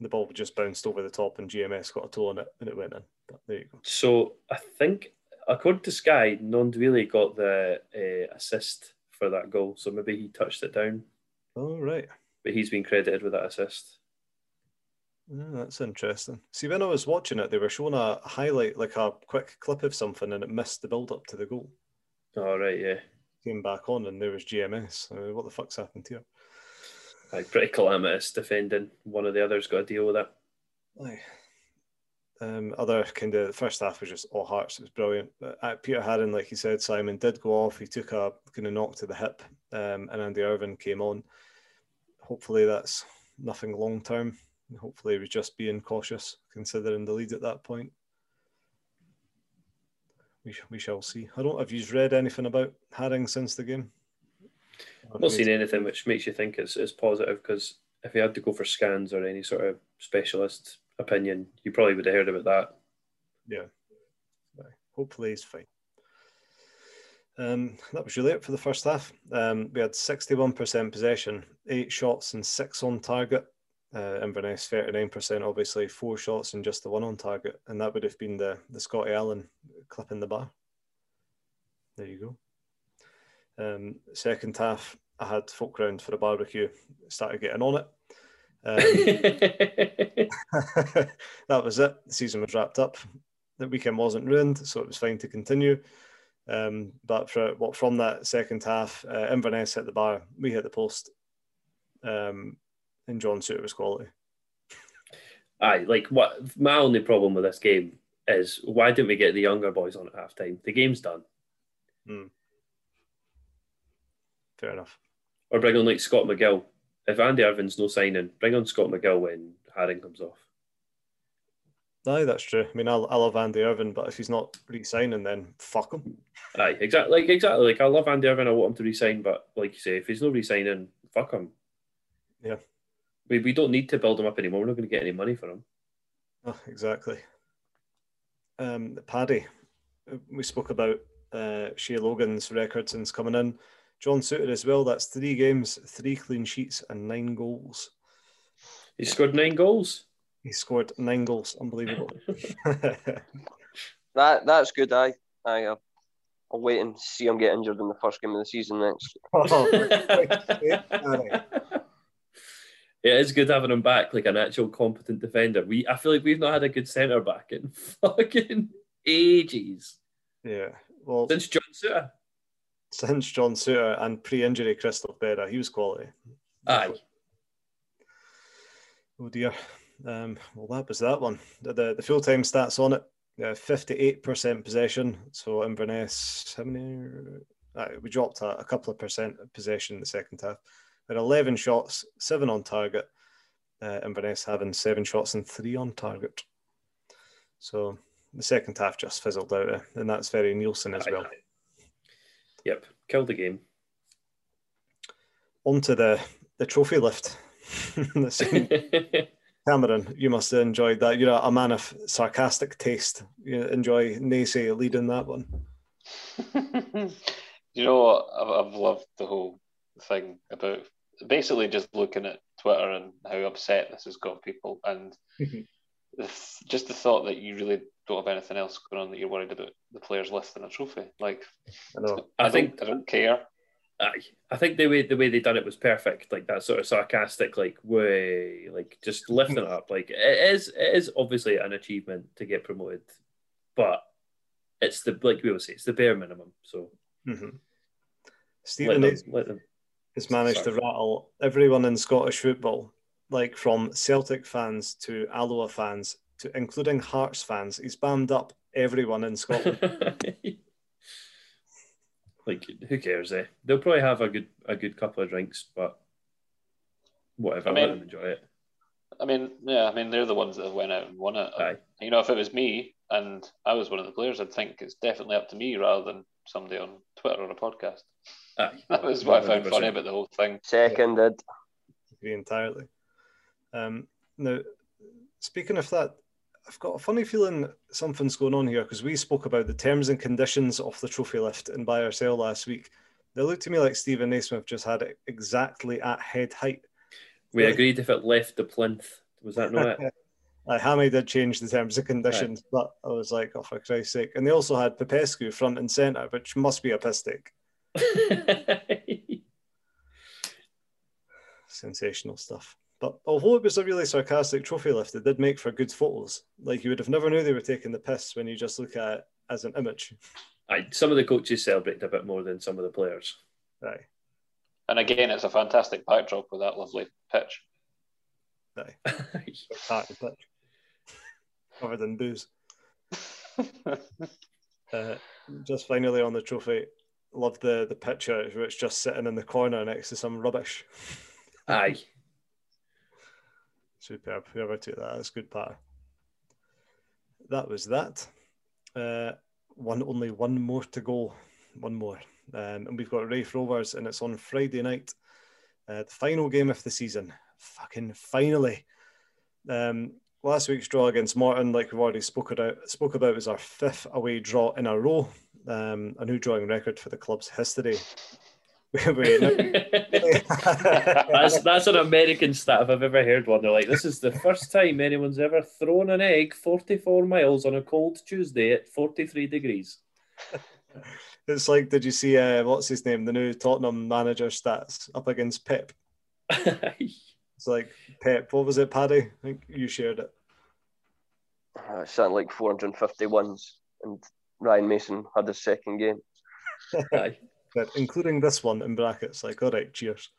[SPEAKER 1] The ball just bounced over the top and GMS got a toe on it and it went in. But there you go.
[SPEAKER 3] So I think, according to Sky, Gnanduillet got the uh, assist for that goal. So maybe he touched it down,
[SPEAKER 1] All right.
[SPEAKER 3] but he's been credited with that assist.
[SPEAKER 1] That's interesting. See, when I was watching it, they were showing a highlight, like a quick clip of something, and it missed the build up to the goal.
[SPEAKER 3] All right, yeah.
[SPEAKER 1] Came back on, and there was GMS. Uh, what the fuck's happened here?
[SPEAKER 3] Like pretty calamitous defending. One of the others got to deal with it.
[SPEAKER 1] Aye. Um, other kind of the first half was just all hearts. It was brilliant. But, uh, Peter Haring, like you said, Simon did go off. He took a kind of knock to the hip, um, and Andy Irving came on. Hopefully, that's nothing long term. Hopefully, he was just being cautious, considering the lead at that point. We, sh- we shall see. I don't. Have you read anything about Haring since the game?
[SPEAKER 3] I've not seen anything which makes you think it's, it's positive because if he had to go for scans or any sort of specialist opinion, you probably would have heard about that.
[SPEAKER 1] Yeah. Hopefully he's fine. Um, that was really it for the first half. Um, we had 61% possession, eight shots and six on target. Uh, Inverness 39%, obviously, four shots and just the one on target. And that would have been the, the Scotty Allen clipping the bar. There you go. Um, second half, I had folk round for a barbecue, started getting on it. Um, [laughs] [laughs] that was it. The season was wrapped up. The weekend wasn't ruined, so it was fine to continue. Um, but for what from that second half, uh, Inverness hit the bar, we hit the post, um, and John Souttar was quality.
[SPEAKER 3] Aye, like what my only problem with this game is why didn't we get the younger boys on at half time? The game's done.
[SPEAKER 1] Hmm. Fair enough.
[SPEAKER 3] Or bring on like Scott McGill. If Andy Irving's no signing, bring on Scott McGill when Haring comes off.
[SPEAKER 1] Aye, that's true. I mean, I, I love Andy Irving, but if he's not re-signing, then fuck him.
[SPEAKER 3] Aye, exactly. Like exactly. Like I love Andy Irving. I want him to resign, but like you say, if he's not resigning, fuck him.
[SPEAKER 1] Yeah.
[SPEAKER 3] We, we don't need to build him up anymore. We're not going to get any money for him.
[SPEAKER 1] Oh, exactly. Um, Paddy, we spoke about uh, Shay Logan's record since coming in. John Souttar as well. That's three games, three clean sheets, and nine goals.
[SPEAKER 3] He scored nine goals.
[SPEAKER 1] He scored nine goals. Unbelievable. [laughs] [laughs]
[SPEAKER 4] That that's good. I I uh, I'll wait and see him get injured in the first game of the season next. [laughs]
[SPEAKER 1] Oh,
[SPEAKER 3] it is good having him back, like an actual competent defender. We I feel like we've not had a good centre back in [laughs] fucking ages.
[SPEAKER 1] yeah. Well,
[SPEAKER 3] Since John Souttar.
[SPEAKER 1] since John Souttar and pre-injury Christophe Berra, he was quality.
[SPEAKER 3] Aye.
[SPEAKER 1] Oh dear. Um, well, that was that one. The, the, the full-time stats on it: fifty-eight percent possession. So Inverness, how many? Uh, we dropped a, a couple of percent of possession in the second half. Had eleven shots, seven on target. Uh, Inverness having seven shots and three on target. So the second half just fizzled out, uh, and that's very Neilson as well.
[SPEAKER 3] Yep. Killed the game.
[SPEAKER 1] On to the the trophy lift. [laughs] The scene- [laughs] Cameron, you must have enjoyed that. You're a, a man of sarcastic taste. You enjoy Nacy leading that one. [laughs]
[SPEAKER 2] you know what? I've, I've loved the whole thing about basically just looking at Twitter and how upset this has got people, and
[SPEAKER 1] Mhm.
[SPEAKER 2] the just the thought that you really don't have anything else going on that you're worried about the players lifting a trophy. Like,
[SPEAKER 1] I know.
[SPEAKER 2] I,
[SPEAKER 3] I think-
[SPEAKER 2] I don't care.
[SPEAKER 3] Aye. I think the way the way they done it was perfect. Like that sort of sarcastic, like way, like just [laughs] lifting it up. Like it is it is obviously an achievement to get promoted, but it's the like we will say, it's the bare minimum. So
[SPEAKER 1] Mhm.
[SPEAKER 3] let them, let them
[SPEAKER 1] has managed to rattle everyone in Scottish football, like from Celtic fans to Alloa fans to including Hearts fans. He's bammed up everyone in Scotland. [laughs]
[SPEAKER 3] like who cares, eh? They'll probably have a good a good couple of drinks, but whatever,
[SPEAKER 2] I
[SPEAKER 3] let
[SPEAKER 2] mean-
[SPEAKER 3] them enjoy it.
[SPEAKER 2] I mean, yeah, I mean, they're the ones that went out and won it.
[SPEAKER 3] Aye.
[SPEAKER 2] You know, if it was me and I was one of the players, I'd think it's definitely up to me rather than somebody on Twitter or a podcast.
[SPEAKER 3] Aye. [laughs]
[SPEAKER 2] That was what I found funny about the whole thing.
[SPEAKER 4] Seconded.
[SPEAKER 1] agree entirely. Um, now, speaking of that, I've got a funny feeling something's going on here because we spoke about the terms and conditions of the trophy lift in buy or sell last week. They looked to me like Steven Naismith just had it exactly at head height.
[SPEAKER 3] We
[SPEAKER 1] Really?
[SPEAKER 3] agreed if it left the plinth. Was that not
[SPEAKER 1] Uh, [laughs] Hammy did change the terms and conditions, but I was like, oh, for Christ's sake. And they also had Popescu front and centre, which must be a piss take.
[SPEAKER 3] It? [laughs]
[SPEAKER 1] Sensational stuff. But although it was a really sarcastic trophy lift, it did make for good photos. Like you would have never knew they were taking the piss when you just look at it as an image.
[SPEAKER 3] Aye, some of the coaches celebrated a bit more than some of the players.
[SPEAKER 1] Aye.
[SPEAKER 2] And again, it's a fantastic backdrop with that lovely pitch.
[SPEAKER 1] Aye. [laughs] Tartan pitch. Covered in booze. [laughs] Uh, just finally on the trophy, love the, the picture where it's just sitting in the corner next to some rubbish. [laughs]
[SPEAKER 3] Aye.
[SPEAKER 1] Superb. Whoever took that, that's good part. That was that. Uh, one only one more to go. One more. Um, and we've got Raith Rovers, and it's on Friday night. Uh, the final game of the season. Fucking finally. Um, last week's draw against Morton, like we've already spoke about, spoke about, was our fifth away draw in a row. Um, a new drawing record for the club's history. [laughs] [laughs]
[SPEAKER 3] That's that's an American stat if I've ever heard one. They're like, this is the first time anyone's ever thrown an egg 44 miles on a cold Tuesday at 43 degrees. [laughs]
[SPEAKER 1] It's like, did you see uh, what's his name, the new Tottenham manager stats up against Pep? It's like Pep. What was it, Paddy? I think you shared it.
[SPEAKER 4] Uh, something like 450 wins, and Ryan Mason had his second game. [laughs]
[SPEAKER 3] Aye.
[SPEAKER 1] But including this one in brackets. Like, all right, cheers.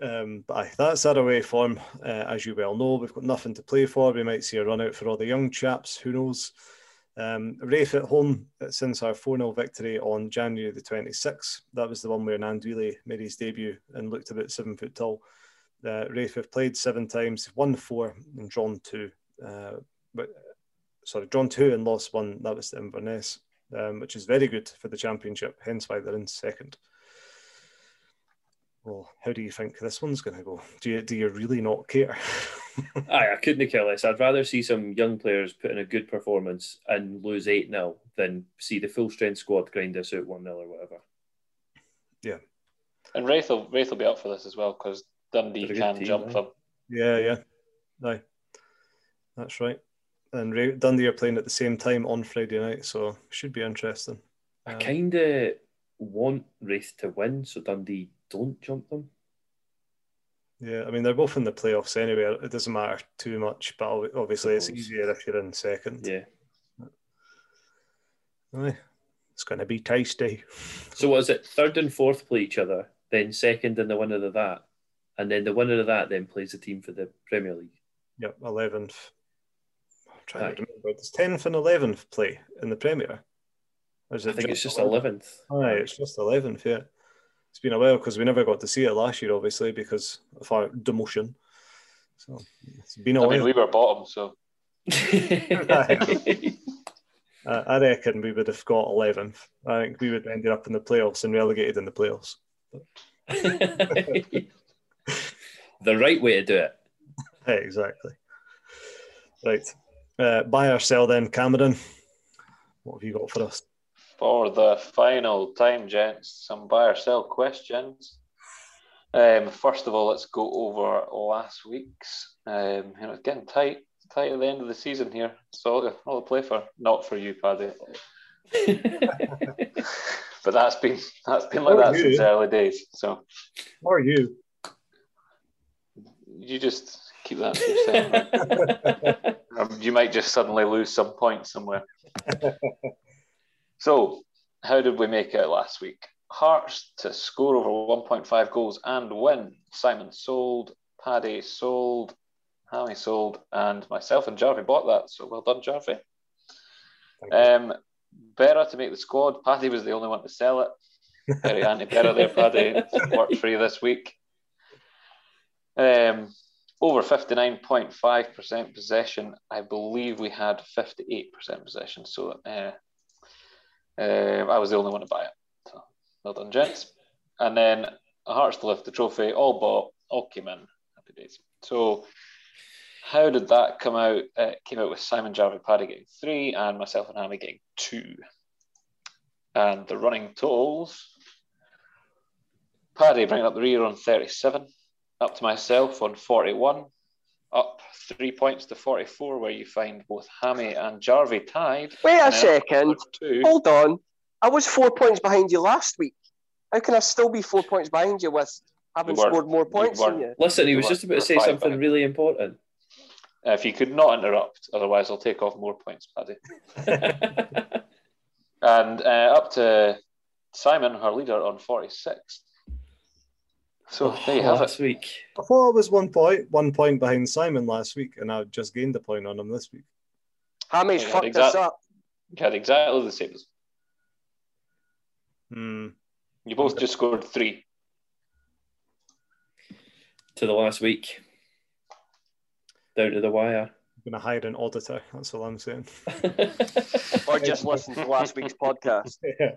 [SPEAKER 1] Um, but aye, that's our away form. Uh, as you well know, we've got nothing to play for. We might see a run out for all the young chaps. Who knows? Um, Raith at home uh, since our 4 0 victory on January the 26th. That was the one where Gnanduillet made his debut and looked about seven foot tall. Uh, Raith have played seven times, won four and drawn two. Uh, but sorry, drawn two and lost one. That was the Inverness, um, which is very good for the championship, hence why they're in second. Well, how do you think this one's going to go? Do you do you really not care? [laughs]
[SPEAKER 3] Aye, I couldn't care less. I'd rather see some young players put in a good performance and lose 8 0 than see the full strength squad grind us out 1 0 or whatever.
[SPEAKER 1] Yeah.
[SPEAKER 2] And Raith will, Raith will be up for this as well because Dundee
[SPEAKER 3] They're a good
[SPEAKER 2] can
[SPEAKER 3] team,
[SPEAKER 2] jump
[SPEAKER 3] aye.
[SPEAKER 2] them.
[SPEAKER 1] Yeah, yeah. Aye. That's right. And Dundee are playing at the same time on Friday night, so should be interesting.
[SPEAKER 3] I
[SPEAKER 1] Um,
[SPEAKER 3] kind of want Raith to win so Dundee don't jump them.
[SPEAKER 1] Yeah, I mean they're both in the playoffs anyway. It doesn't matter too much, but obviously it's easier if you're in second.
[SPEAKER 3] Yeah.
[SPEAKER 1] It's going to be tasty.
[SPEAKER 3] So what is it? Third and fourth play each other, then second and the winner of that, and then the winner of that then plays the team for the Premier League.
[SPEAKER 1] Yep, eleventh. I'm trying
[SPEAKER 3] Aye.
[SPEAKER 1] to remember. It's tenth and eleventh play in the Premier. Or is
[SPEAKER 3] I
[SPEAKER 1] it
[SPEAKER 3] think it's just
[SPEAKER 1] 11th?
[SPEAKER 3] eleventh.
[SPEAKER 1] Aye, it's just eleventh. Yeah, it's been a while because we never got to see it last year, obviously because of our demotion. So it's been a
[SPEAKER 2] I
[SPEAKER 1] while.
[SPEAKER 2] mean, we were bottom, so [laughs]
[SPEAKER 1] I reckon we would have got 11th. I think we would have ended up in the playoffs and relegated in the playoffs. [laughs]
[SPEAKER 3] the right way to do it.
[SPEAKER 1] Yeah, [laughs] exactly. Right. Uh, buy or sell then, Cameron. What have you got for us?
[SPEAKER 2] for the final time, gents, some buy or sell questions. Um, first of all, let's go over last week's. Um, you know, it's getting tight, tight at the end of the season here. So all, all to play for. Not for you, Paddy, [laughs] but that's been that's been like
[SPEAKER 1] For
[SPEAKER 2] that
[SPEAKER 1] you.
[SPEAKER 2] since the early days. So
[SPEAKER 1] Or you?
[SPEAKER 2] you just keep that to yourself. [laughs] You might just suddenly lose some points somewhere. so, how did we make out last week? Hearts to score over 1.5 goals and win. Simon sold, Paddy sold, Hammy sold, and myself and Jarvie bought that. So well done,
[SPEAKER 1] you.
[SPEAKER 2] Um, Berra to make the squad. Paddy was the only one to sell it. Very anti Berra there, Paddy. [laughs] Worked for you this week. Um, over 59.5% possession. I believe we had 58% possession. So uh, uh, I was the only one to buy it. So well done, gents. And then Hearts to lift the trophy, all bought, all came in. Happy days. So how did that come out? It came out with Simon Jarvie Paddy getting three and myself and Hammy getting two. And the running totals Paddy bringing up the rear on 37, up to myself on 41, up three points to 44, where you find both Hammy and Jarvie tied.
[SPEAKER 4] Wait a second. Hold on. I was four points behind you last week. How can I still be four points behind you with having
[SPEAKER 2] You weren't.
[SPEAKER 4] scored more points than you?
[SPEAKER 3] Listen, he was just about to say something
[SPEAKER 2] back.
[SPEAKER 3] really important.
[SPEAKER 2] Uh, if you could not interrupt, otherwise I'll take off more points, Paddy. [laughs] And uh, up to Simon, her leader, on 46. So there you have it.
[SPEAKER 3] Last week.
[SPEAKER 1] I thought I was one point, one point behind Simon last week, and I just gained a point on him this week.
[SPEAKER 4] Hammy's
[SPEAKER 2] Yeah,
[SPEAKER 4] fucked
[SPEAKER 2] exact-
[SPEAKER 4] us up.
[SPEAKER 2] You had exactly the same as
[SPEAKER 1] Hmm.
[SPEAKER 2] you both just scored three.
[SPEAKER 3] to the last week. Down to the wire.
[SPEAKER 1] I'm going to hire an auditor. That's all I'm saying. [laughs]
[SPEAKER 4] Or just listen to last week's podcast. [laughs]
[SPEAKER 1] yeah.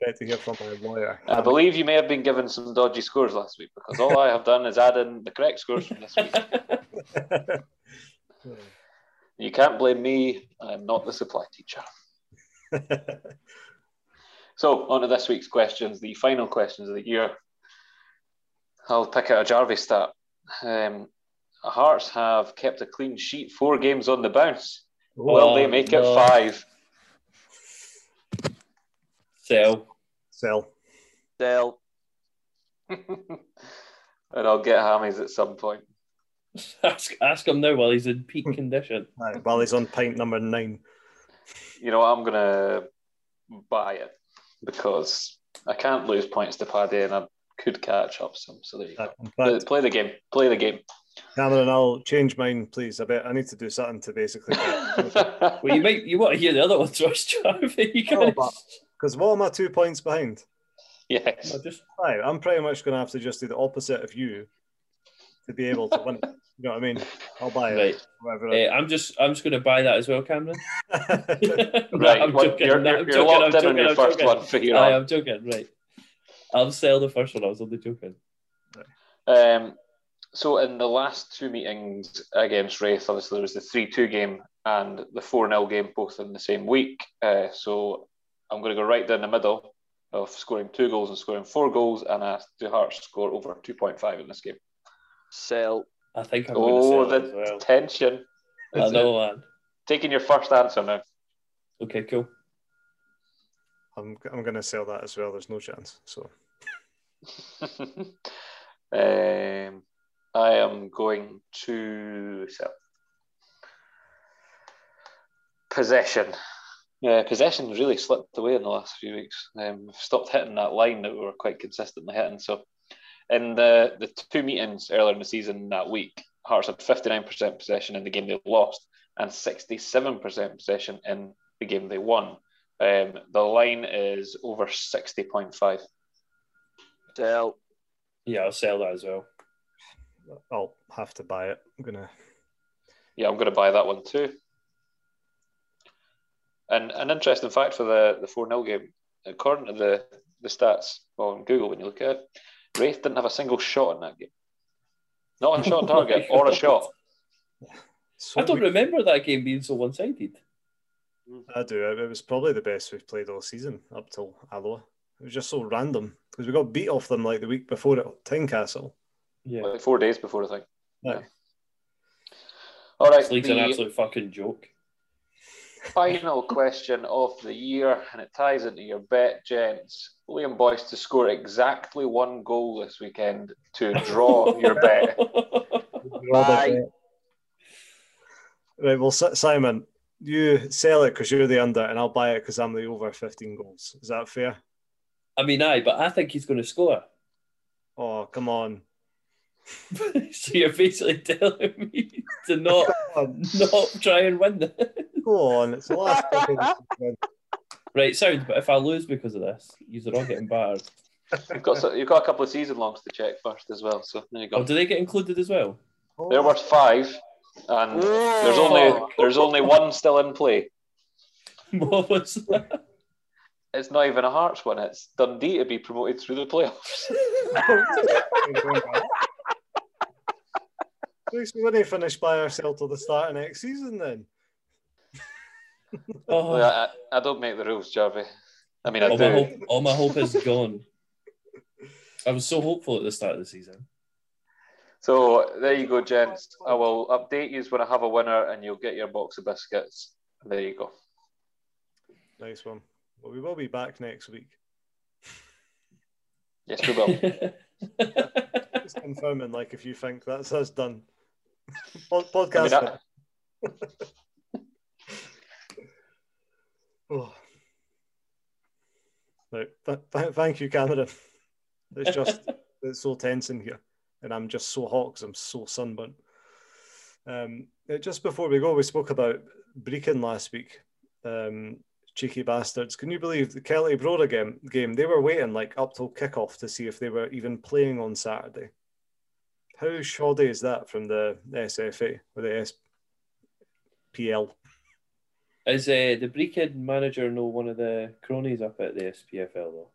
[SPEAKER 1] Expect to hear from my lawyer.
[SPEAKER 2] I believe you may have been given some dodgy scores last week because all I have done is add in the correct scores from this week. [laughs] You can't blame me. I'm not the supply teacher. So, on to this week's questions, the final questions of the year. I'll pick out a Jarvis stat. Um, Hearts have kept a clean sheet, four games on the bounce. Will
[SPEAKER 3] Oh,
[SPEAKER 2] they make
[SPEAKER 3] no.
[SPEAKER 2] it five?
[SPEAKER 3] Sell.
[SPEAKER 1] Sell.
[SPEAKER 4] Del. [laughs]
[SPEAKER 2] and I'll get hammies at some point. [laughs]
[SPEAKER 3] Ask, ask him now while he's in peak [laughs] condition.
[SPEAKER 1] Right, while he's on pint number nine.
[SPEAKER 2] You know, I'm going to buy it because I can't lose points to Paddy and I could catch up some. So there you go.
[SPEAKER 1] Uh, in
[SPEAKER 2] Play, play the game. Play the game.
[SPEAKER 1] Cameron, I'll change mine, please. I bet I need to do something to basically. [laughs]
[SPEAKER 3] Well, you might you want to hear the other ones first, [laughs] Jarvie. You
[SPEAKER 1] No, Because what am I two points behind?
[SPEAKER 2] yes.
[SPEAKER 3] I just
[SPEAKER 1] Right, I'm pretty much going to have to just do the opposite of you to be able to win it. You know what I mean? I'll buy it.
[SPEAKER 3] Right. Uh, I'm just I'm just going to buy that as well, Cameron. [laughs]
[SPEAKER 2] Right,
[SPEAKER 3] I'm
[SPEAKER 2] well,
[SPEAKER 3] joking.
[SPEAKER 2] you're,
[SPEAKER 3] no,
[SPEAKER 2] you're,
[SPEAKER 3] I'm
[SPEAKER 2] you're locked
[SPEAKER 3] I'm
[SPEAKER 2] in
[SPEAKER 3] joking, on
[SPEAKER 2] your
[SPEAKER 3] I'm
[SPEAKER 2] first
[SPEAKER 3] joking.
[SPEAKER 2] one for your.
[SPEAKER 3] I am joking. Right. I'll sell the first one. I was only joking.
[SPEAKER 2] Um, so in the last two meetings against Raith, obviously there was the three-two game and the four-nil game, both in the same week. Uh, so I'm going to go right down the middle of scoring two goals and scoring four goals, and I do Hearts score over 2.5 in this game.
[SPEAKER 4] Sell.
[SPEAKER 3] I think I'm
[SPEAKER 2] Oh,
[SPEAKER 3] going to sell
[SPEAKER 2] the
[SPEAKER 3] well.
[SPEAKER 2] tension!
[SPEAKER 3] I know, man.
[SPEAKER 2] Taking your first answer now.
[SPEAKER 3] Okay, cool.
[SPEAKER 1] I'm, I'm going to sell that as well. There's no chance. So [laughs]
[SPEAKER 2] um, I am going to sell. Possession. Yeah, possession really slipped away in the last few weeks. Um, we've stopped hitting that line that we were quite consistently hitting. So, in the, the two meetings earlier in the season that week, Hearts had 59% possession in the game they lost and 67% possession in the game they won. Um, the line is over 60.5.
[SPEAKER 4] Sell.
[SPEAKER 3] Yeah, I'll sell that as well.
[SPEAKER 1] I'll have to buy it. I'm going to.
[SPEAKER 2] Yeah, I'm going to buy that one too. And an interesting fact for the, the 4 0 game, according to the, the stats on Google, when you look at it, Raith didn't have a single shot in that game. Not a shot on target or a shot.
[SPEAKER 1] So [laughs]
[SPEAKER 3] I don't
[SPEAKER 1] weak.
[SPEAKER 3] remember that game being so one sided.
[SPEAKER 1] I do. It was probably the best we've played all season up till Alloa. It was just so random because we got beat off them like the week before at Tynecastle.
[SPEAKER 3] Yeah.
[SPEAKER 2] Like four days before the thing.
[SPEAKER 1] Aye.
[SPEAKER 2] All right,
[SPEAKER 3] This league's an absolute fucking joke.
[SPEAKER 2] final question of the year, and it ties into your bet, gents. Liam Boyce to score exactly one goal this weekend to draw [laughs] your bet.
[SPEAKER 4] Bye.
[SPEAKER 1] Right, well, Simon, you sell it because you're the under, and I'll buy it because I'm the over 15 goals. Is that fair?
[SPEAKER 3] I mean, aye, but I think he's going to score.
[SPEAKER 1] Oh, come on. [laughs]
[SPEAKER 3] so you're basically telling me to not not try and win.
[SPEAKER 1] on, Go on. It's the last fucking [laughs]
[SPEAKER 3] right, sound. But if I lose because of this, you're all getting barred.
[SPEAKER 2] You've got so- you've got a couple of season longs to check first as well. So there you
[SPEAKER 3] Oh,
[SPEAKER 2] go.
[SPEAKER 3] do they get included as well? Oh.
[SPEAKER 2] They're worth five, and there's only there's only one still in play. [laughs]
[SPEAKER 3] What was that?
[SPEAKER 2] It's not even a Hearts one. It's Dundee to be promoted through the playoffs.
[SPEAKER 1] At least we wouldn't finish by ourselves till the start of next season then.
[SPEAKER 3] Oh,
[SPEAKER 2] I, I don't make the rules, Jarvie. I mean, I
[SPEAKER 3] all, my hope, all my hope is gone. I was so hopeful at the start of the season.
[SPEAKER 2] So there you go, gents. I will update you when I have a winner, and you'll get your box of biscuits. There you go.
[SPEAKER 1] Nice one. Well, we will be back next week.
[SPEAKER 2] Yes, we will. [laughs]
[SPEAKER 1] Just confirming, like, if you think that's us done. Pod-
[SPEAKER 2] I mean,
[SPEAKER 1] Podcast.
[SPEAKER 2] I- [laughs]
[SPEAKER 1] oh. Right. Th- th- [laughs] thank you, Cameron. It's just it's so tense in here, and I'm just so hot because I'm so sunburnt. Um, uh, just before we go, we spoke about Brechin last week. Um, cheeky bastards! Can you believe the Kelty Brora game? Game they were waiting like up till kickoff to see if they were even playing on Saturday. How shoddy is that from the SFA or the SPL?
[SPEAKER 3] Is uh, the Brechin manager know one of the cronies up at the SPFL though?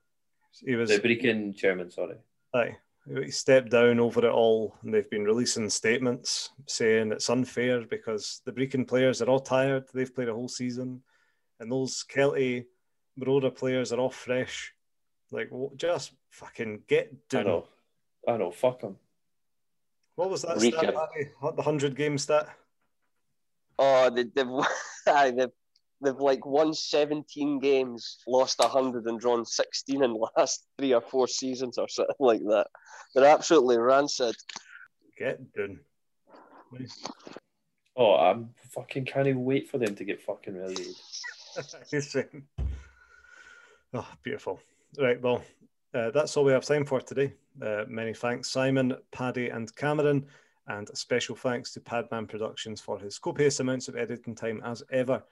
[SPEAKER 1] He was
[SPEAKER 3] The Brechin chairman, sorry.
[SPEAKER 1] Aye. He stepped down over it all, and they've been releasing statements saying it's unfair because the Brechin players are all tired. They've played a whole season, and those Kelty Brora players are all fresh. Like, just fucking get
[SPEAKER 3] I
[SPEAKER 1] done.
[SPEAKER 3] know. I know. Fuck him.
[SPEAKER 1] What was that
[SPEAKER 2] Rican.
[SPEAKER 1] stat, Paddy? The 100 game stat?
[SPEAKER 4] Oh, they, they've, [laughs] they've they've like won 17 games, lost 100, and drawn 16 in the [laughs] last three or four seasons or something like that. They're absolutely rancid.
[SPEAKER 1] Get done.
[SPEAKER 3] Oh, I'm fucking can't even wait for them to get fucking relegated. [laughs]
[SPEAKER 1] He's saying. Oh, beautiful. Right, well, uh, that's all we have time for today. Uh, many thanks, Simon, Paddy, and Cameron. And special thanks to Padman Productions for his copious amounts of editing time as ever.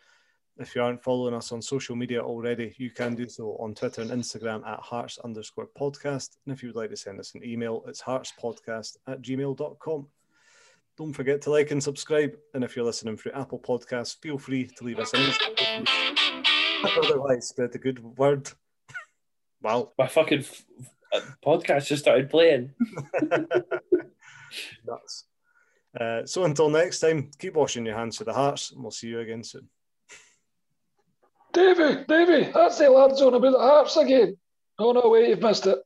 [SPEAKER 1] If you aren't following us on social media already, you can do so on Twitter and Instagram at hearts underscore podcast. And if you would like to send us an email, it's heartspodcast at gmail.com. Don't forget to like and subscribe. And if you're listening through Apple Podcasts, feel free to leave us an Otherwise, spread the good word. Wow.
[SPEAKER 3] My fucking f- f- podcast just started playing. [laughs] [laughs]
[SPEAKER 1] Nuts. Uh, so until next time, keep washing your hands for the hearts, and we'll see you again soon.
[SPEAKER 5] Davy, Davy, that's the lads on about the Hearts again. Oh no, wait, you've missed it.